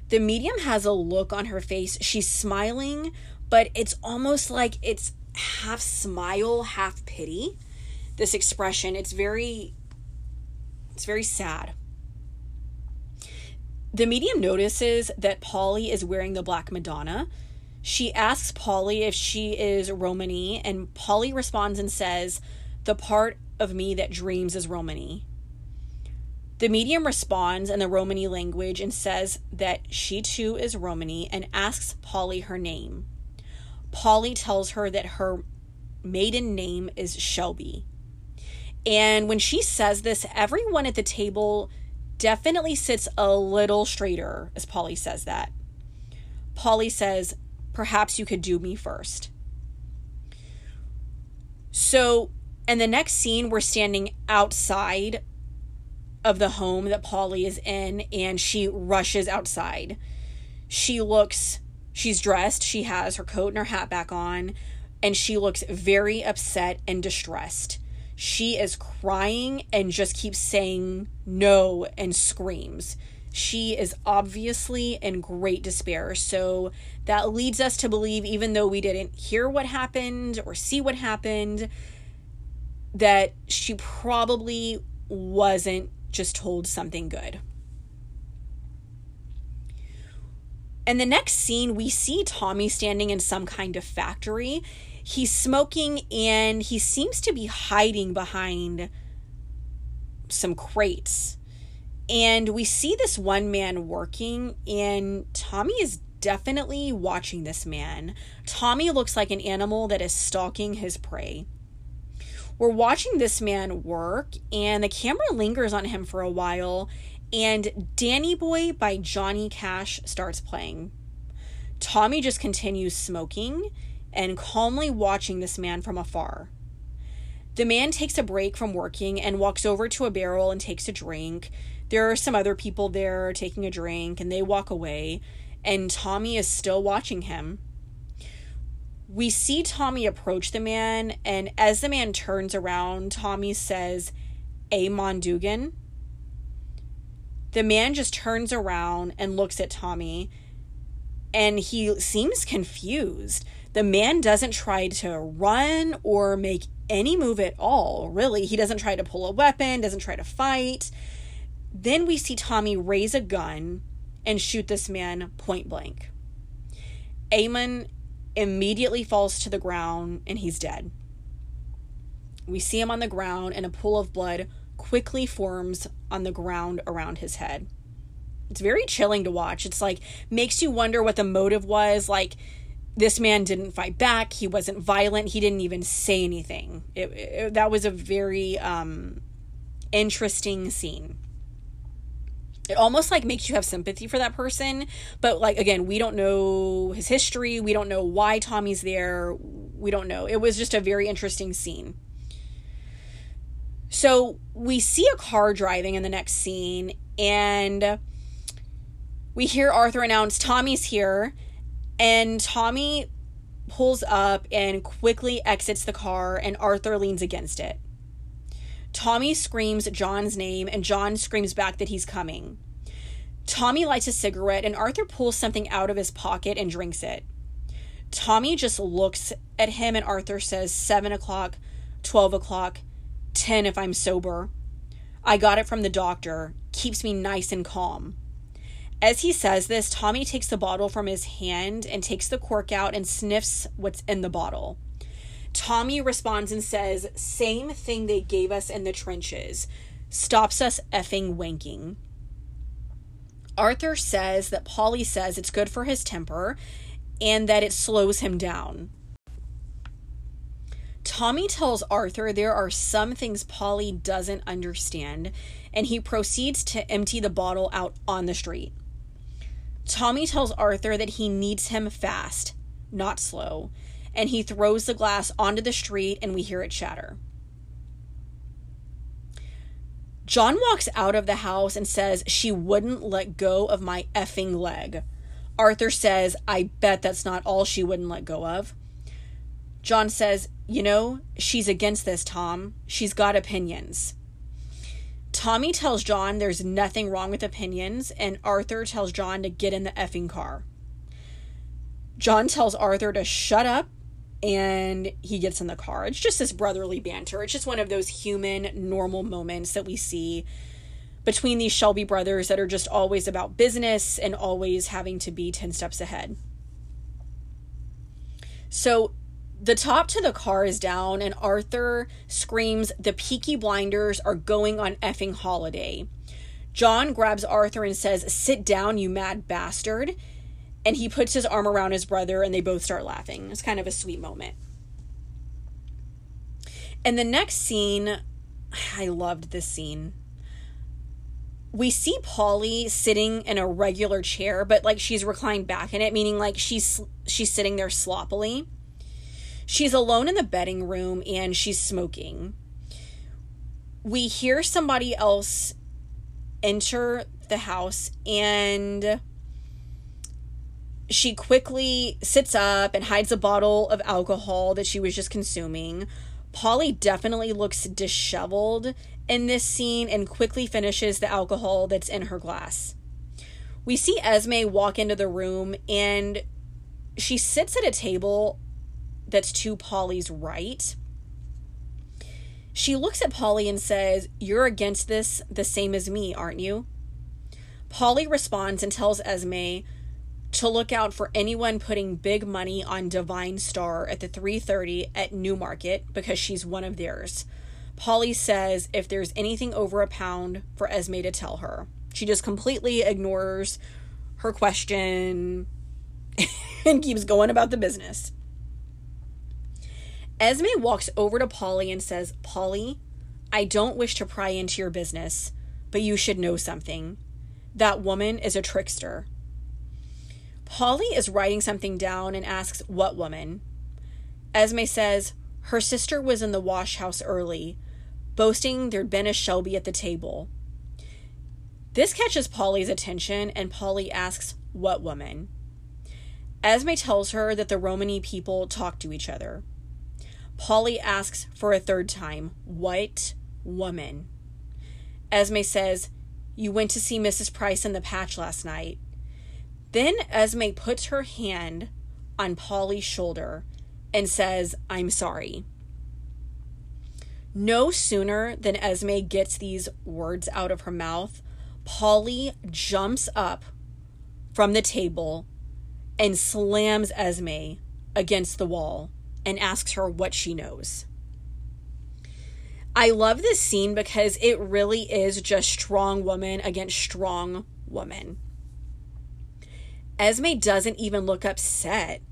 The medium has a look on her face. She's smiling, but it's almost like it's half smile, half pity. This expression, it's very it's very sad. The medium notices that Polly is wearing the Black Madonna. She asks Polly if she is Romany, and Polly responds and says, The part of me that dreams is Romany. The medium responds in the Romany language and says that she too is Romany and asks Polly her name. Polly tells her that her maiden name is Shelby. And when she says this, everyone at the table definitely sits a little straighter as Polly says that. Polly says, Perhaps you could do me first. So, in the next scene, we're standing outside of the home that Polly is in, and she rushes outside. She looks, she's dressed, she has her coat and her hat back on, and she looks very upset and distressed she is crying and just keeps saying no and screams. She is obviously in great despair. So that leads us to believe, even though we didn't hear what happened or see what happened, that she probably wasn't just told something good. In the next scene, we see Tommy standing in some kind of factory he's smoking and he seems to be hiding behind some crates. And we see this one man working, and Tommy is definitely watching this man. Tommy looks like an animal that is stalking his prey. We're watching this man work, and the camera lingers on him for a while, and Danny Boy by Johnny Cash starts playing. Tommy just continues smoking and calmly watching this man from afar. The man takes a break from working and walks over to a barrel and takes a drink. There are some other people there taking a drink and they walk away, and Tommy is still watching him. We see Tommy approach the man, and as the man turns around, Tommy says, Amon Dugan. The man just turns around and looks at Tommy, and he seems confused. The man doesn't try to run or make any move at all, really. He doesn't try to pull a weapon, doesn't try to fight. Then we see Tommy raise a gun and shoot this man point blank. Amon immediately falls to the ground and he's dead. We see him on the ground in a pool of blood quickly forms on the ground around his head. It's very chilling to watch. It's like makes you wonder what the motive was. Like this man didn't fight back. He wasn't violent. He didn't even say anything. It, it, that was a very um, interesting scene. It almost like makes you have sympathy for that person, but like again, we don't know his history. We don't know why Tommy's there. We don't know. It was just a very interesting scene. So we see a car driving in the next scene, and we hear Arthur announce Tommy's here And Tommy pulls up and quickly exits the car, and Arthur leans against it. Tommy screams John's name, and John screams back that he's coming. Tommy lights a cigarette, and Arthur pulls something out of his pocket and drinks it. Tommy just looks at him, and Arthur says, 7 o'clock, 12 o'clock, 10 if I'm sober. I got it from the doctor. Keeps me nice and calm. As he says this, Tommy takes the bottle from his hand and takes the cork out and sniffs what's in the bottle. Tommy responds and says, Same thing they gave us in the trenches. Stops us effing wanking. Arthur says that Polly says it's good for his temper and that it slows him down. Tommy tells Arthur there are some things Polly doesn't understand, and he proceeds to empty the bottle out on the street. Tommy tells Arthur that he needs him fast, not slow, and he throws the glass onto the street and we hear it shatter. John walks out of the house and says she wouldn't let go of my effing leg. Arthur says, I bet that's not all she wouldn't let go of. John says, You know, she's against this, Tom. She's got opinions. Tommy tells John there's nothing wrong with opinions, and Arthur tells John to get in the effing car. John tells Arthur to shut up, and he gets in the car. It's just this brotherly banter. It's just one of those human, normal moments that we see between these Shelby brothers that are just always about business and always having to be 10 steps ahead. So the top to the car is down, and Arthur screams, The Peaky Blinders are going on effing holiday. John grabs Arthur and says, Sit down, you mad bastard. And he puts his arm around his brother, and they both start laughing. It's kind of a sweet moment. And the next scene, I loved this scene. We see Polly sitting in a regular chair, but like she's reclined back in it, meaning like she's she's sitting there sloppily She's alone in the betting room and she's smoking. We hear somebody else enter the house and she quickly sits up and hides a bottle of alcohol that she was just consuming. Polly definitely looks disheveled in this scene and quickly finishes the alcohol that's in her glass. We see Esme walk into the room and she sits at a table that's to Polly's right. She looks at Polly and says, You're against this the same as me, aren't you? Polly responds and tells Esme to look out for anyone putting big money on Divine Star at the 330 at Newmarket because she's one of theirs. Polly says if there's anything over a pound for Esme to tell her. She just completely ignores her question and keeps going about the business. Esme walks over to Polly and says, Polly, I don't wish to pry into your business, but you should know something. That woman is a trickster. Polly is writing something down and asks, What woman? Esme says, Her sister was in the wash house early, boasting there'd been a Shelby at the table. This catches Polly's attention, and Polly asks, What woman? Esme tells her that the Romany people talk to each other. Polly asks for a third time, What woman? Esme says, You went to see Mrs. Price in the patch last night. Then Esme puts her hand on Polly's shoulder and says, I'm sorry. No sooner than Esme gets these words out of her mouth, Polly jumps up from the table and slams Esme against the wall and asks her what she knows. I love this scene because it really is just strong woman against strong woman. Esme doesn't even look upset.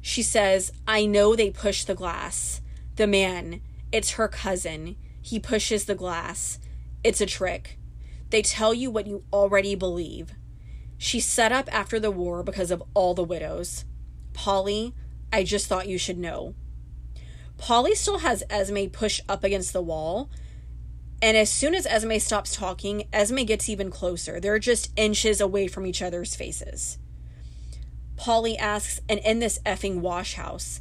She says, I know they push the glass. The man, it's her cousin. He pushes the glass. It's a trick. They tell you what you already believe. She's set up after the war because of all the widows. Polly, I just thought you should know. Polly still has Esme pushed up against the wall. And as soon as Esme stops talking, Esme gets even closer. They're just inches away from each other's faces. Polly asks, and in this effing wash house,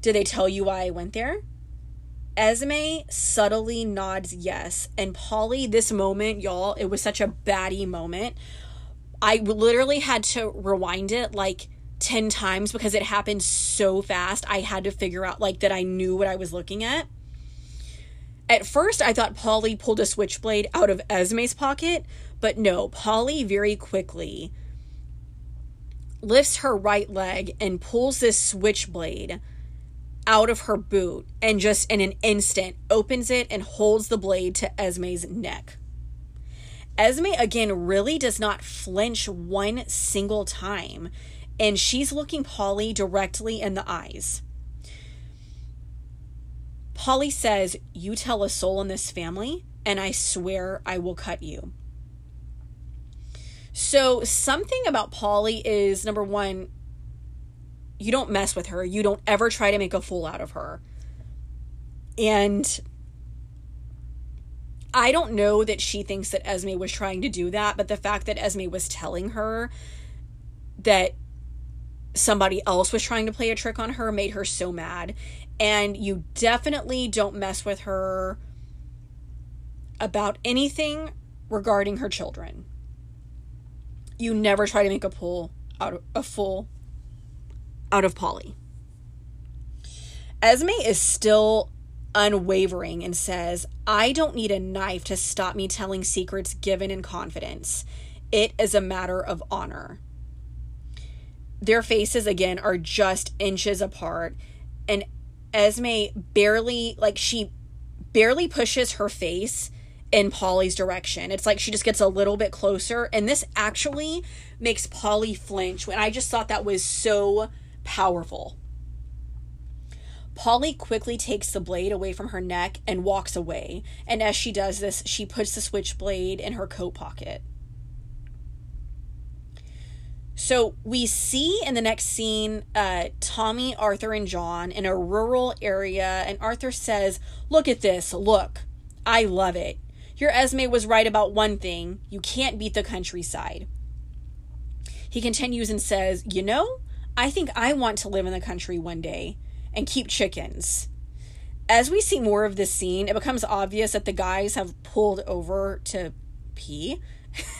did they tell you why I went there? Esme subtly nods yes. And Polly, this moment, y'all, it was such a baddie moment. I literally had to rewind it like 10 times because it happened so fast. I had to figure out like that I knew what I was looking at. At first, I thought Polly pulled a switchblade out of Esme's pocket, but no, Polly very quickly lifts her right leg and pulls this switchblade out of her boot and just in an instant opens it and holds the blade to Esme's neck. Esme again really does not flinch one single time, and she's looking Polly directly in the eyes. Polly says, You tell a soul in this family, and I swear I will cut you. So, something about Polly is number one, you don't mess with her. You don't ever try to make a fool out of her. And I don't know that she thinks that Esme was trying to do that, but the fact that Esme was telling her that somebody else was trying to play a trick on her made her so mad. And you definitely don't mess with her about anything regarding her children. You never try to make a pull out of a fool out of Polly. Esme is still unwavering and says, I don't need a knife to stop me telling secrets given in confidence. It is a matter of honor. Their faces, again, are just inches apart, and Esme barely, like, she barely pushes her face in Polly's direction. It's like she just gets a little bit closer, and this actually makes Polly flinch. When I just thought that was so powerful. Polly quickly takes the blade away from her neck and walks away. And as she does this, she puts the switchblade in her coat pocket. So we see in the next scene uh, Tommy, Arthur, and John in a rural area, and Arthur says, Look at this, look. I love it. Your Esme was right about one thing you can't beat the countryside. He continues and says, You know, I think I want to live in the country one day and keep chickens. As we see more of this scene, it becomes obvious that the guys have pulled over to pee.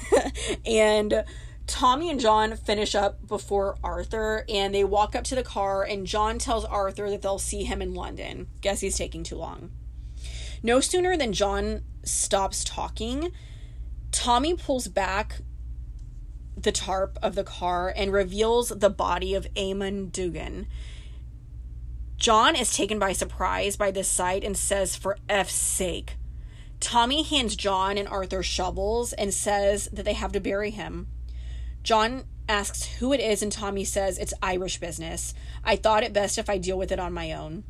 and Tommy and John finish up before Arthur and they walk up to the car and John tells Arthur that they'll see him in London. Guess he's taking too long. No sooner than John stops talking, Tommy pulls back the tarp of the car and reveals the body of Eamon Dugan. John is taken by surprise by this sight and says, For F's sake. Tommy hands John and Arthur shovels and says that they have to bury him. John asks who it is, and Tommy says, It's Irish business. I thought it best if I deal with it on my own.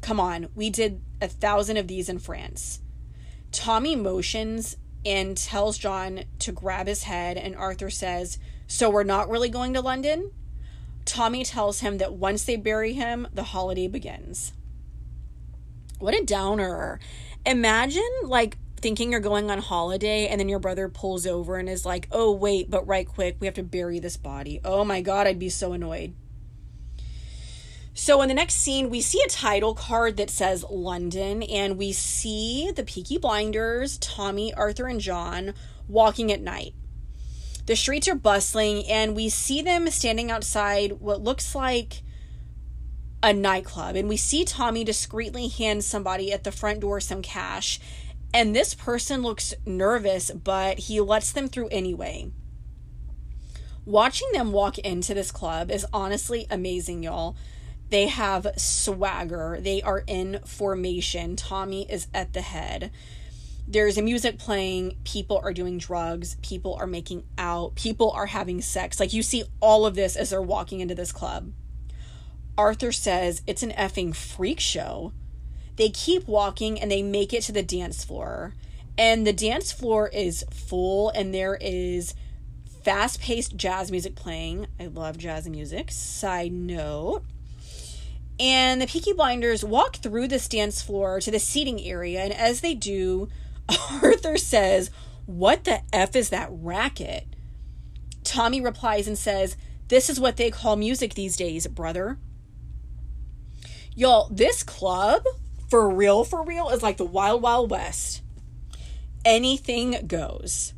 Come on, we did a thousand of these in France. Tommy motions and tells John to grab his head, and Arthur says, So we're not really going to London? Tommy tells him that once they bury him, the holiday begins. What a downer. Imagine, like, thinking you're going on holiday and then your brother pulls over and is like, oh, wait, but right quick, we have to bury this body. Oh my God, I'd be so annoyed. So in the next scene, we see a title card that says London, and we see the Peaky Blinders, Tommy, Arthur, and John walking at night. The streets are bustling, and we see them standing outside what looks like a nightclub. And we see Tommy discreetly hand somebody at the front door some cash. And this person looks nervous, but he lets them through anyway. Watching them walk into this club is honestly amazing, y'all. They have swagger. They are in formation. Tommy is at the head. There's a music playing. People are doing drugs. People are making out. People are having sex. Like you see all of this as they're walking into this club. Arthur says it's an effing freak show. They keep walking and they make it to the dance floor. And the dance floor is full and there is fast paced jazz music playing. I love jazz music. Side note. And the Peaky Blinders walk through this dance floor to the seating area, and as they do, Arthur says, What the F is that racket? Tommy replies and says, This is what they call music these days, brother. Y'all, this club, for real, for real, is like the Wild Wild West. Anything goes.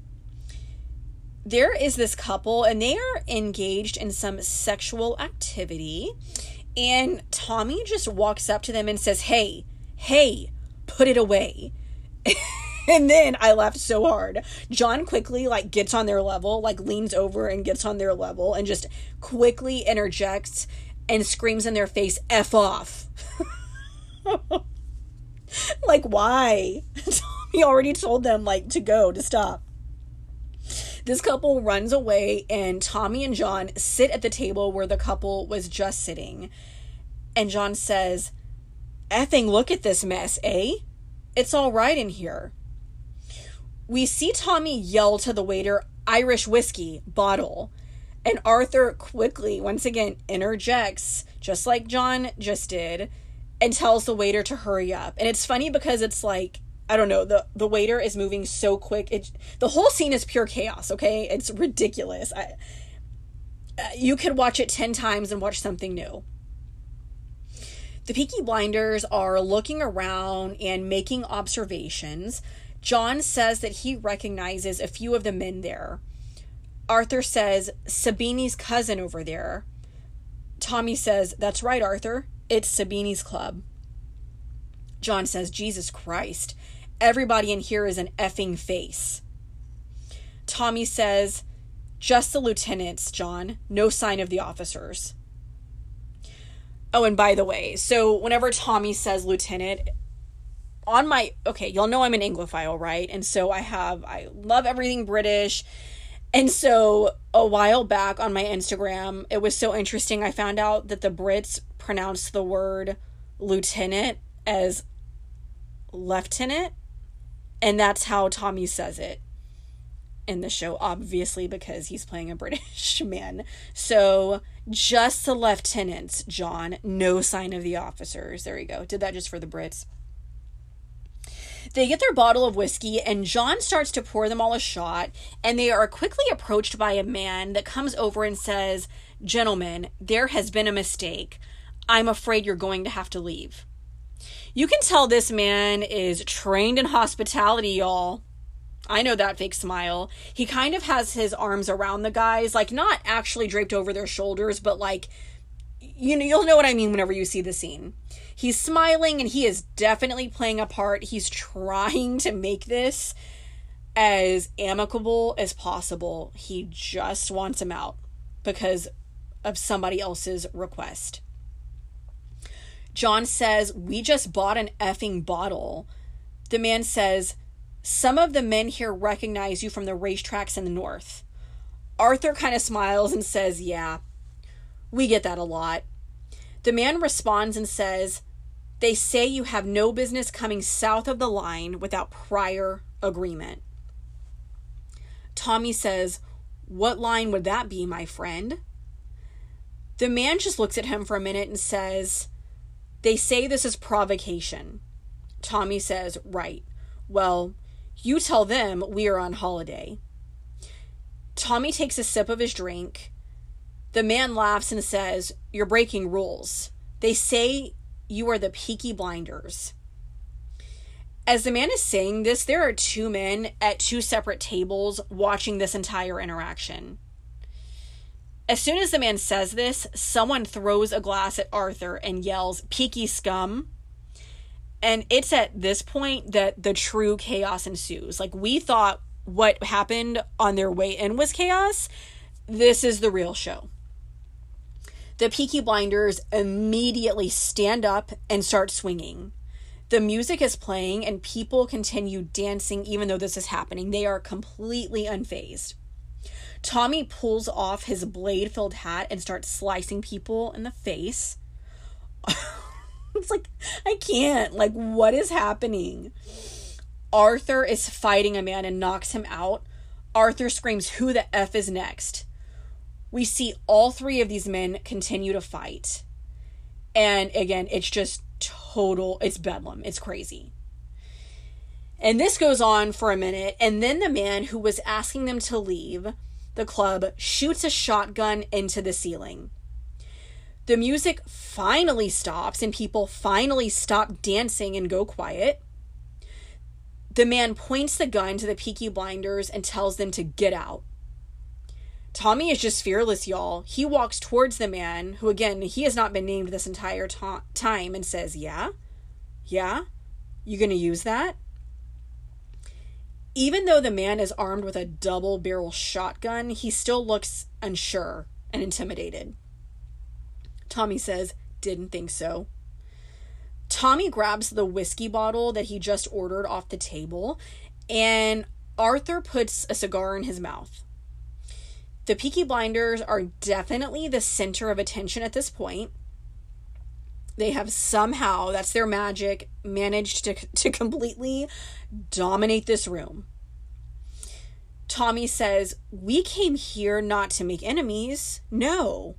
There is this couple, and they are engaged in some sexual activity. And Tommy just walks up to them and says, Hey, hey, put it away. and then I laughed so hard. John quickly like gets on their level, like leans over and gets on their level and just quickly interjects and screams in their face, F off. like why? he already told them like to go, to stop. This couple runs away and Tommy and John sit at the table where the couple was just sitting. And John says, Effing look at this mess, eh? It's all right in here. We see Tommy yell to the waiter, Irish whiskey, bottle. And Arthur quickly, once again, interjects, just like John just did, and tells the waiter to hurry up. And it's funny because it's like, I don't know, the, the waiter is moving so quick. It, the whole scene is pure chaos, okay? It's ridiculous. I, uh, you could watch it 10 times and watch something new. The Peaky Blinders are looking around and making observations John says that he recognizes a few of the men there. Arthur says, Sabini's cousin over there. Tommy says, That's right, Arthur. It's Sabini's club. John says, Jesus Christ. Everybody in here is an effing face. Tommy says, Just the lieutenants, John. No sign of the officers. Oh, and by the way, so whenever Tommy says lieutenant, on my okay, y'all know I'm an Anglophile, right? And so I have I love everything British. And so a while back on my Instagram, it was so interesting. I found out that the Brits pronounce the word lieutenant as lieutenant, and that's how Tommy says it in the show, obviously, because he's playing a British man. So just the lieutenants, John, no sign of the officers. There you go. Did that just for the Brits. They get their bottle of whiskey, and John starts to pour them all a shot, and they are quickly approached by a man that comes over and says, Gentlemen, there has been a mistake. I'm afraid you're going to have to leave. You can tell this man is trained in hospitality, y'all. I know that fake smile. He kind of has his arms around the guys, like not actually draped over their shoulders, but like you know, you'll know what I mean whenever you see the scene. He's smiling and he is definitely playing a part. He's trying to make this as amicable as possible. He just wants him out because of somebody else's request. John says, We just bought an effing bottle. The man says, Some of the men here recognize you from the racetracks in the north. Arthur kind of smiles and says, Yeah, we get that a lot. The man responds and says, they say you have no business coming south of the line without prior agreement. Tommy says, What line would that be, my friend? The man just looks at him for a minute and says, They say this is provocation. Tommy says, Right. Well, you tell them we are on holiday. Tommy takes a sip of his drink. The man laughs and says, You're breaking rules. They say you are the Peaky Blinders. As the man is saying this, there are two men at two separate tables watching this entire interaction. As soon as the man says this, someone throws a glass at Arthur and yells, Peaky scum. And it's at this point that the true chaos ensues. Like, we thought what happened on their way in was chaos. This is the real show the Peaky Blinders immediately stand up and start swinging. The music is playing and people continue dancing even though this is happening. They are completely unfazed. Tommy pulls off his blade filled hat and starts slicing people in the face. it's like, I can't. Like, what is happening? Arthur is fighting a man and knocks him out. Arthur screams, Who the F is next? we see all three of these men continue to fight. And again, it's just total, it's bedlam. It's crazy. And this goes on for a minute. And then the man who was asking them to leave, the club shoots a shotgun into the ceiling. The music finally stops and people finally stop dancing and go quiet. The man points the gun to the Peaky Blinders and tells them to get out. Tommy is just fearless, y'all. He walks towards the man, who again, he has not been named this entire ta- time, and says, Yeah? Yeah? You gonna use that? Even though the man is armed with a double barrel shotgun, he still looks unsure and intimidated. Tommy says, Didn't think so. Tommy grabs the whiskey bottle that he just ordered off the table, and Arthur puts a cigar in his mouth. The Peaky Blinders are definitely the center of attention at this point. They have somehow, that's their magic, managed to, to completely dominate this room. Tommy says, We came here not to make enemies. No,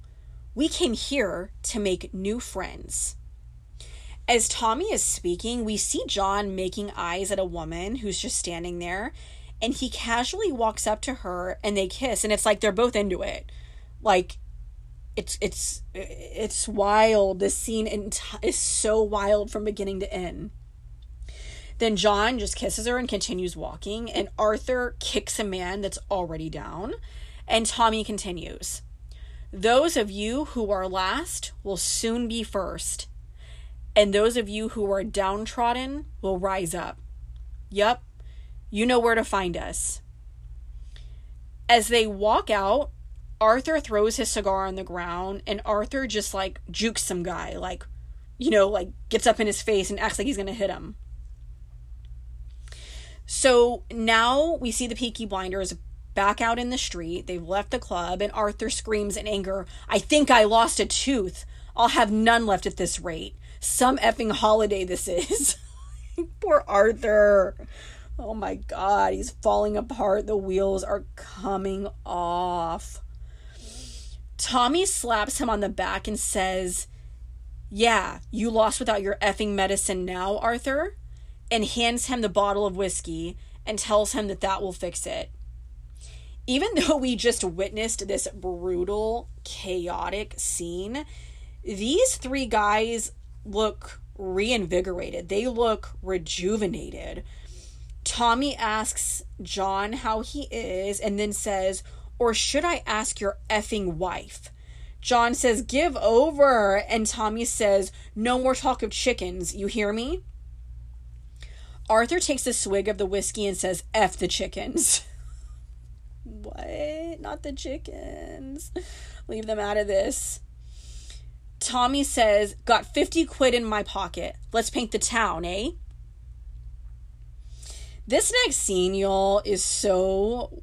we came here to make new friends. As Tommy is speaking, we see John making eyes at a woman who's just standing there, and he casually walks up to her and they kiss, and it's like they're both into it. Like, it's it's it's wild. This scene is so wild from beginning to end. Then John just kisses her and continues walking, and Arthur kicks a man that's already down, and Tommy continues. Those of you who are last will soon be first, and those of you who are downtrodden will rise up. Yup, you know where to find us. As they walk out, Arthur throws his cigar on the ground, and Arthur just like jukes some guy, like, you know, like gets up in his face and acts like he's gonna hit him. So now we see the Peaky Blinders back out in the street. They've left the club, and Arthur screams in anger, I think I lost a tooth. I'll have none left at this rate. Some effing holiday this is. Poor Arthur. Oh my god, he's falling apart. The wheels are coming off. Tommy slaps him on the back and says, Yeah, you lost without your effing medicine now, Arthur? And hands him the bottle of whiskey and tells him that that will fix it. Even though we just witnessed this brutal, chaotic scene, these three guys look reinvigorated. They look rejuvenated. Tommy asks John how he is and then says, Or should I ask your effing wife? John says, Give over. And Tommy says, No more talk of chickens. You hear me? Arthur takes a swig of the whiskey and says, F the chickens. what? Not the chickens. Leave them out of this. Tommy says, Got 50 quid in my pocket. Let's paint the town, eh? This next scene, y'all, is so.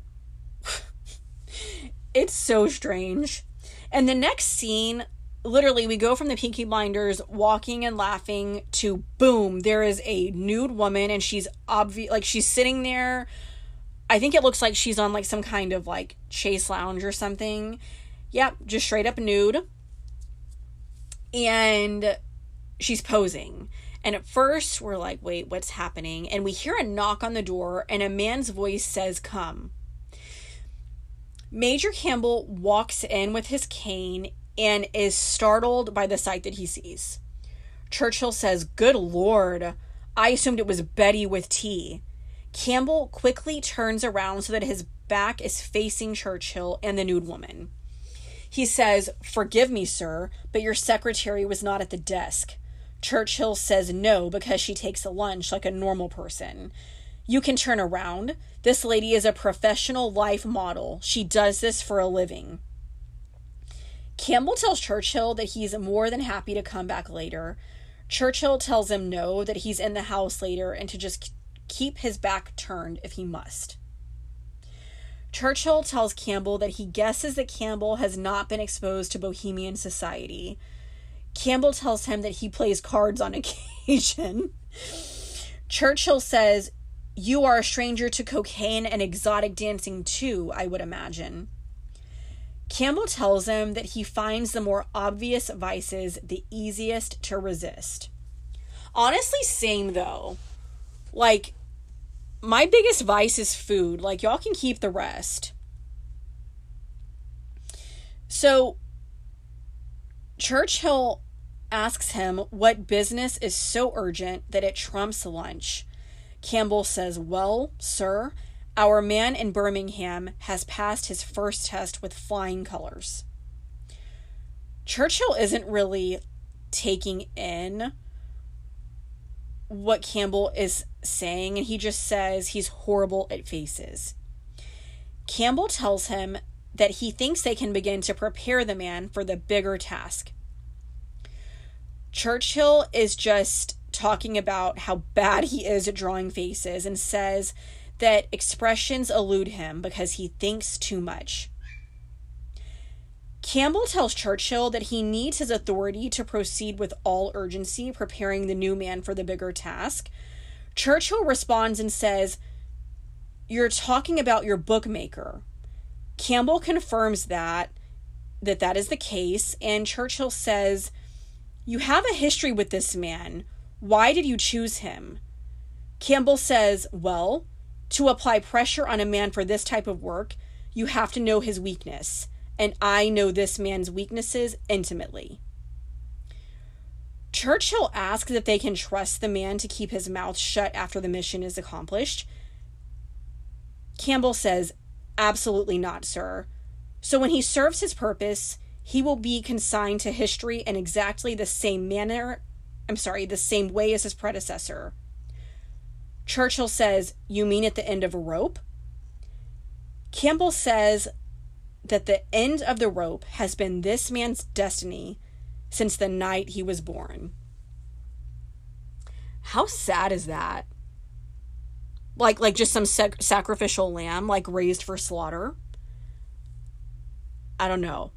It's so strange. And the next scene, literally, we go from the Peaky Blinders walking and laughing to boom, there is a nude woman, and she's obvious, like, she's sitting there. I think it looks like she's on, like, some kind of, like, chase lounge or something. Yep, just straight up nude and she's posing. And at first, we're like, wait, what's happening? And we hear a knock on the door, and a man's voice says, Come. Major Campbell walks in with his cane and is startled by the sight that he sees. Churchill says, Good Lord, I assumed it was Betty with tea. Campbell quickly turns around so that his back is facing Churchill and the nude woman. He says, Forgive me, sir, but your secretary was not at the desk. Churchill says no because she takes a lunch like a normal person. You can turn around. This lady is a professional life model. She does this for a living. Campbell tells Churchill that he's more than happy to come back later. Churchill tells him no, that he's in the house later and to just keep his back turned if he must. Churchill tells Campbell that he guesses that Campbell has not been exposed to bohemian society. Campbell tells him that he plays cards on occasion. Churchill says, You are a stranger to cocaine and exotic dancing too, I would imagine. Campbell tells him that he finds the more obvious vices the easiest to resist. Honestly, same though. Like, my biggest vice is food. Like, y'all can keep the rest. So Churchill asks him what business is so urgent that it trumps lunch. Campbell says, Well, sir, our man in Birmingham has passed his first test with flying colors. Churchill isn't really taking in what Campbell is saying, and he just says he's horrible at faces. Campbell tells him that he thinks they can begin to prepare the man for the bigger task. Churchill is just talking about how bad he is at drawing faces and says that expressions elude him because he thinks too much. Campbell tells Churchill that he needs his authority to proceed with all urgency, preparing the new man for the bigger task. Churchill responds and says, You're talking about your bookmaker. Campbell confirms that that that is the case and Churchill says, "You have a history with this man. Why did you choose him?" Campbell says, "Well, to apply pressure on a man for this type of work, you have to know his weakness, and I know this man's weaknesses intimately." Churchill asks if they can trust the man to keep his mouth shut after the mission is accomplished. Campbell says, Absolutely not, sir. So when he serves his purpose, he will be consigned to history in exactly the same manner, I'm sorry, the same way as his predecessor. Churchill says, You mean at the end of a rope? Campbell says that the end of the rope has been this man's destiny since the night he was born. How sad is that? like like just some sac- sacrificial lamb like raised for slaughter i don't know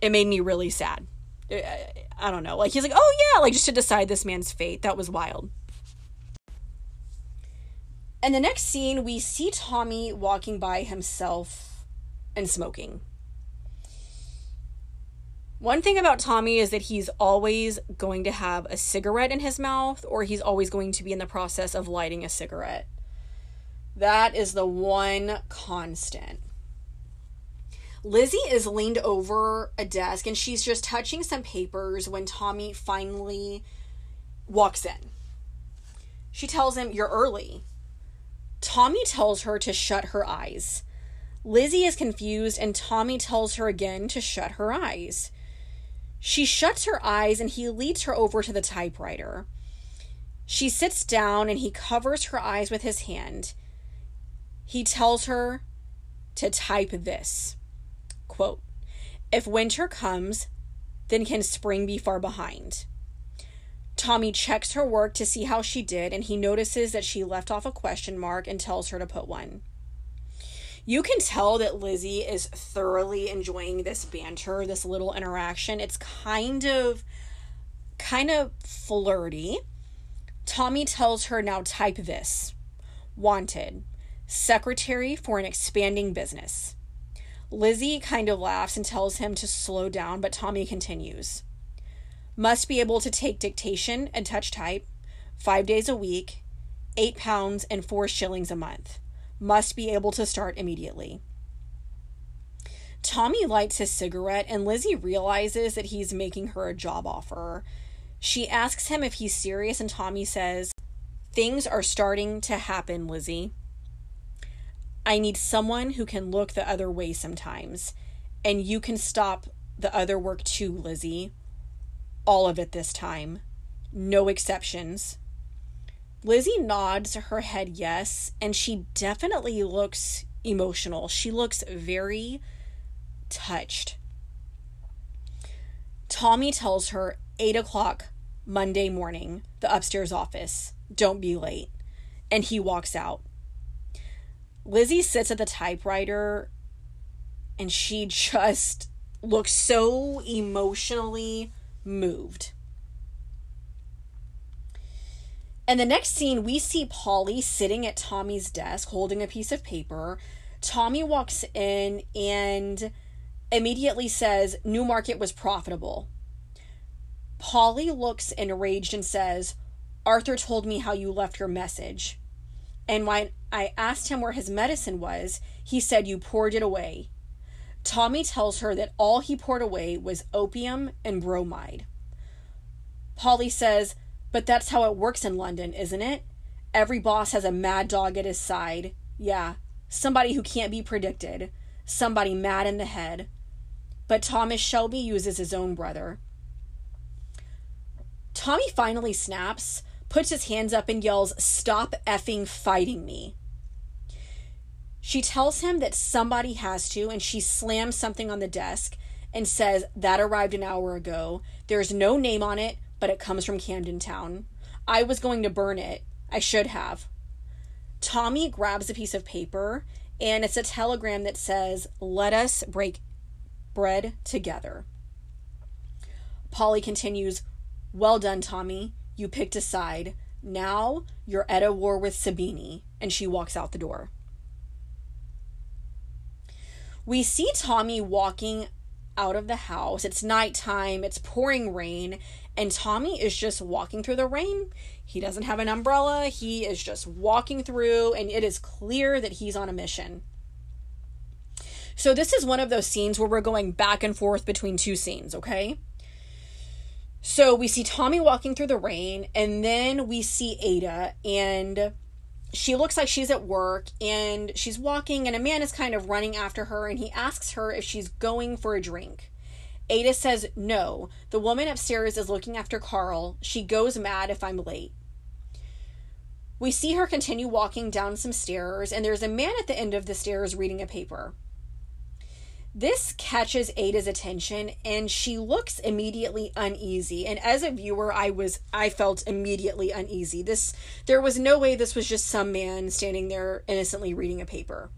it made me really sad I, don't know like he's like oh yeah like just to decide this man's fate that was wild and the next scene we see tommy walking by himself and smoking one thing about Tommy is that he's always going to have a cigarette in his mouth or he's always going to be in the process of lighting a cigarette. That is the one constant. Lizzie is leaned over a desk and she's just touching some papers when Tommy finally walks in. She tells him, You're early. Tommy tells her to shut her eyes. Lizzie is confused and Tommy tells her again to shut her eyes. She shuts her eyes and he leads her over to the typewriter. She sits down and he covers her eyes with his hand. He tells her to type this quote, If winter comes, then can spring be far behind? Tommy checks her work to see how she did, and he notices that she left off a question mark and tells her to put one you can tell that Lizzie is thoroughly enjoying this banter, this little interaction. It's kind of kind of flirty. Tommy tells her now type this. Wanted. Secretary for an expanding business. Lizzie kind of laughs and tells him to slow down, but Tommy continues. Must be able to take dictation and touch type, five days a week, eight pounds and four shillings a month must be able to start immediately. Tommy lights his cigarette, and Lizzie realizes that he's making her a job offer. She asks him if he's serious, and Tommy says, Things are starting to happen, Lizzie. I need someone who can look the other way sometimes, and you can stop the other work too, Lizzie. All of it this time. No exceptions. Lizzie nods her head yes, and she definitely looks emotional. She looks very touched. Tommy tells her 8 o'clock Monday morning, the upstairs office. Don't be late. And he walks out. Lizzie sits at the typewriter and she just looks so emotionally moved. And the next scene, we see Polly sitting at Tommy's desk holding a piece of paper. Tommy walks in and immediately says, Newmarket was profitable. Polly looks enraged and says, Arthur told me how you left your message. And when I asked him where his medicine was, he said you poured it away. Tommy tells her that all he poured away was opium and bromide. Polly says, But that's how it works in London, isn't it? Every boss has a mad dog at his side. Yeah, somebody who can't be predicted, somebody mad in the head. But Thomas Shelby uses his own brother. Tommy finally snaps, puts his hands up, and yells, Stop effing fighting me. She tells him that somebody has to, and she slams something on the desk and says, That arrived an hour ago. There's no name on it, but it comes from Camden Town. I was going to burn it. I should have. Tommy grabs a piece of paper, and it's a telegram that says, Let us break bread together. Polly continues, Well done, Tommy. You picked a side. Now you're at a war with Sabini. And she walks out the door. We see Tommy walking out of the house. It's nighttime, it's pouring rain, and Tommy is just walking through the rain. He doesn't have an umbrella, he is just walking through, and it is clear that he's on a mission. So, this is one of those scenes where we're going back and forth between two scenes, okay? So, we see Tommy walking through the rain, and then we see Ada, and she looks like she's at work and she's walking and a man is kind of running after her and he asks her if she's going for a drink. Ada says no. The woman upstairs is looking after Carl. She goes mad if I'm late. We see her continue walking down some stairs and there's a man at the end of the stairs reading a paper. This catches Ada's attention and she looks immediately uneasy. And as a viewer, I was I felt immediately uneasy. This there was no way this was just some man standing there innocently reading a paper.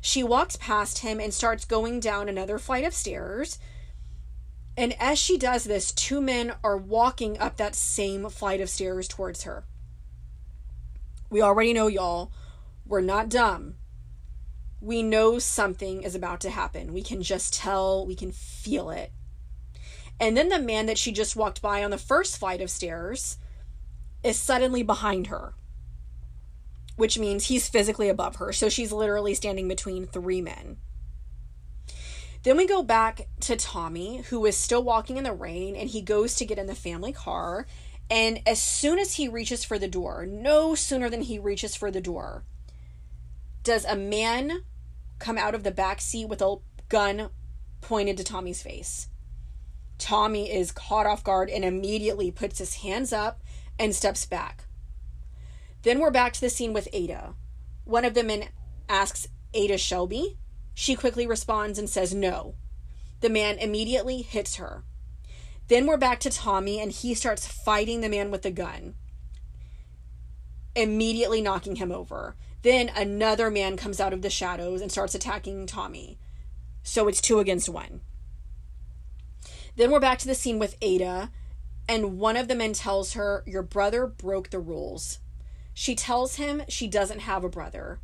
She walks past him and starts going down another flight of stairs. And as she does this, two men are walking up that same flight of stairs towards her. We already know, y'all, we're not dumb we know something is about to happen. We can just tell, we can feel it. And then the man that she just walked by on the first flight of stairs is suddenly behind her, which means he's physically above her. So she's literally standing between three men. Then we go back to Tommy, who is still walking in the rain, and he goes to get in the family car. And as soon as he reaches for the door, no sooner than he reaches for the door, does a man come out of the back seat with a gun pointed to Tommy's face. Tommy is caught off guard and immediately puts his hands up and steps back. Then we're back to the scene with Ada. One of the men asks Ada Shelby. She quickly responds and says no. The man immediately hits her. Then we're back to Tommy and he starts fighting the man with the gun, immediately knocking him over. Then another man comes out of the shadows and starts attacking Tommy. So it's two against one. Then we're back to the scene with Ada, and one of the men tells her, Your brother broke the rules. She tells him she doesn't have a brother.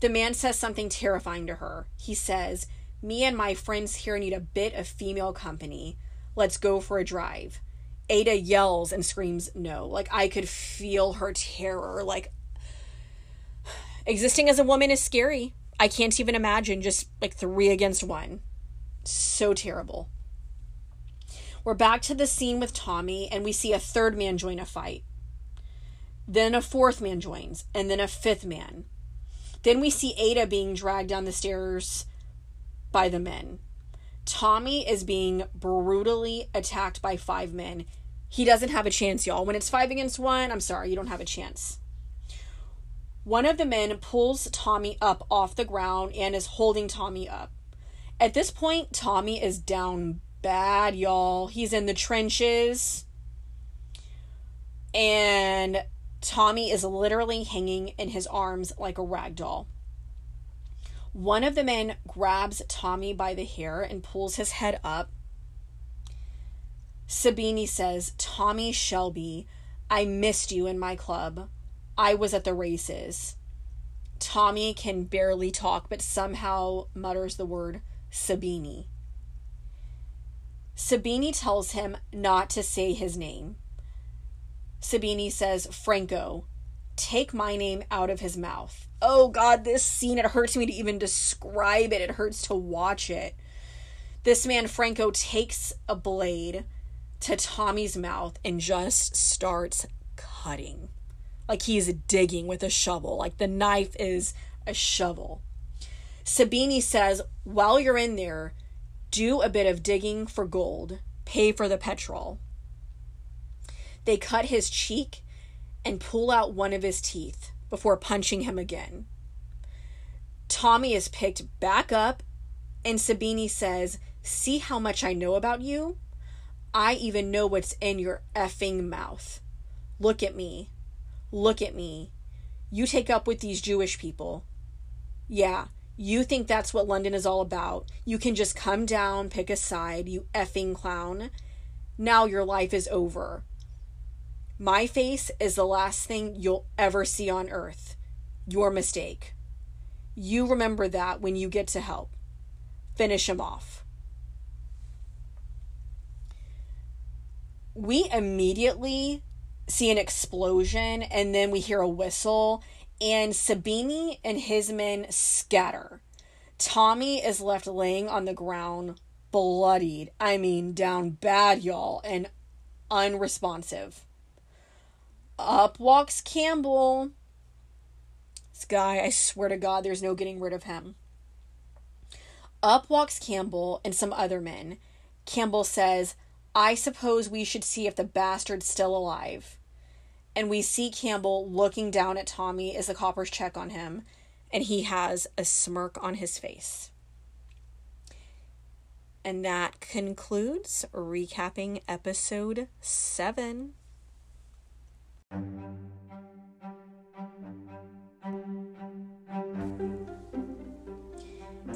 The man says something terrifying to her. He says, Me and my friends here need a bit of female company. Let's go for a drive. Ada yells and screams no. Like I could feel her terror. Like existing as a woman is scary. I can't even imagine just like three against one. So terrible. We're back to the scene with Tommy, and we see a third man join a fight. Then a fourth man joins, and then a fifth man. Then we see Ada being dragged down the stairs by the men. Tommy is being brutally attacked by five men. He doesn't have a chance, y'all. When it's five against one, I'm sorry, you don't have a chance. One of the men pulls Tommy up off the ground and is holding Tommy up. At this point, Tommy is down bad, y'all. He's in the trenches. And Tommy is literally hanging in his arms like a rag doll. One of the men grabs Tommy by the hair and pulls his head up. Sabini says, Tommy Shelby, I missed you in my club. I was at the races. Tommy can barely talk, but somehow mutters the word Sabini. Sabini tells him not to say his name. Sabini says, Franco, take my name out of his mouth. Oh God, this scene, it hurts me to even describe it. It hurts to watch it. This man, Franco, takes a blade to Tommy's mouth and just starts cutting. Like he's digging with a shovel. Like the knife is a shovel. Sabini says, while you're in there, do a bit of digging for gold, pay for the petrol. They cut his cheek and pull out one of his teeth before punching him again. Tommy is picked back up, and Sabini says, See how much I know about you? I even know what's in your effing mouth. Look at me. Look at me. You take up with these Jewish people. Yeah, you think that's what London is all about. You can just come down, pick a side, you effing clown. Now your life is over. My face is the last thing you'll ever see on earth. Your mistake. You remember that when you get to help. Finish him off. We immediately see an explosion and then we hear a whistle and Sabini and his men scatter. Tommy is left laying on the ground, bloodied. I mean, down bad, y'all, and unresponsive. Up walks Campbell. This guy, I swear to God, there's no getting rid of him. Up walks Campbell and some other men. Campbell says, I suppose we should see if the bastard's still alive. And we see Campbell looking down at Tommy as the coppers check on him, and he has a smirk on his face. And that concludes recapping episode 7.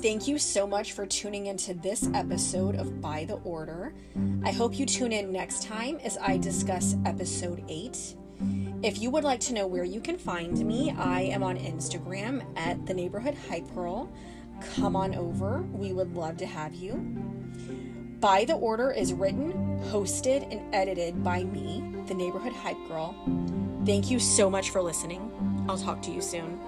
Thank you so much for tuning into this episode of By the Order. I hope you tune in next time as I discuss episode 8. If you would like to know where you can find me, I am on Instagram at the neighborhood hype girl. Come on over, we would love to have you. By the Order is written, hosted, and edited by me, the neighborhood hype girl. Thank you so much for listening. I'll talk to you soon.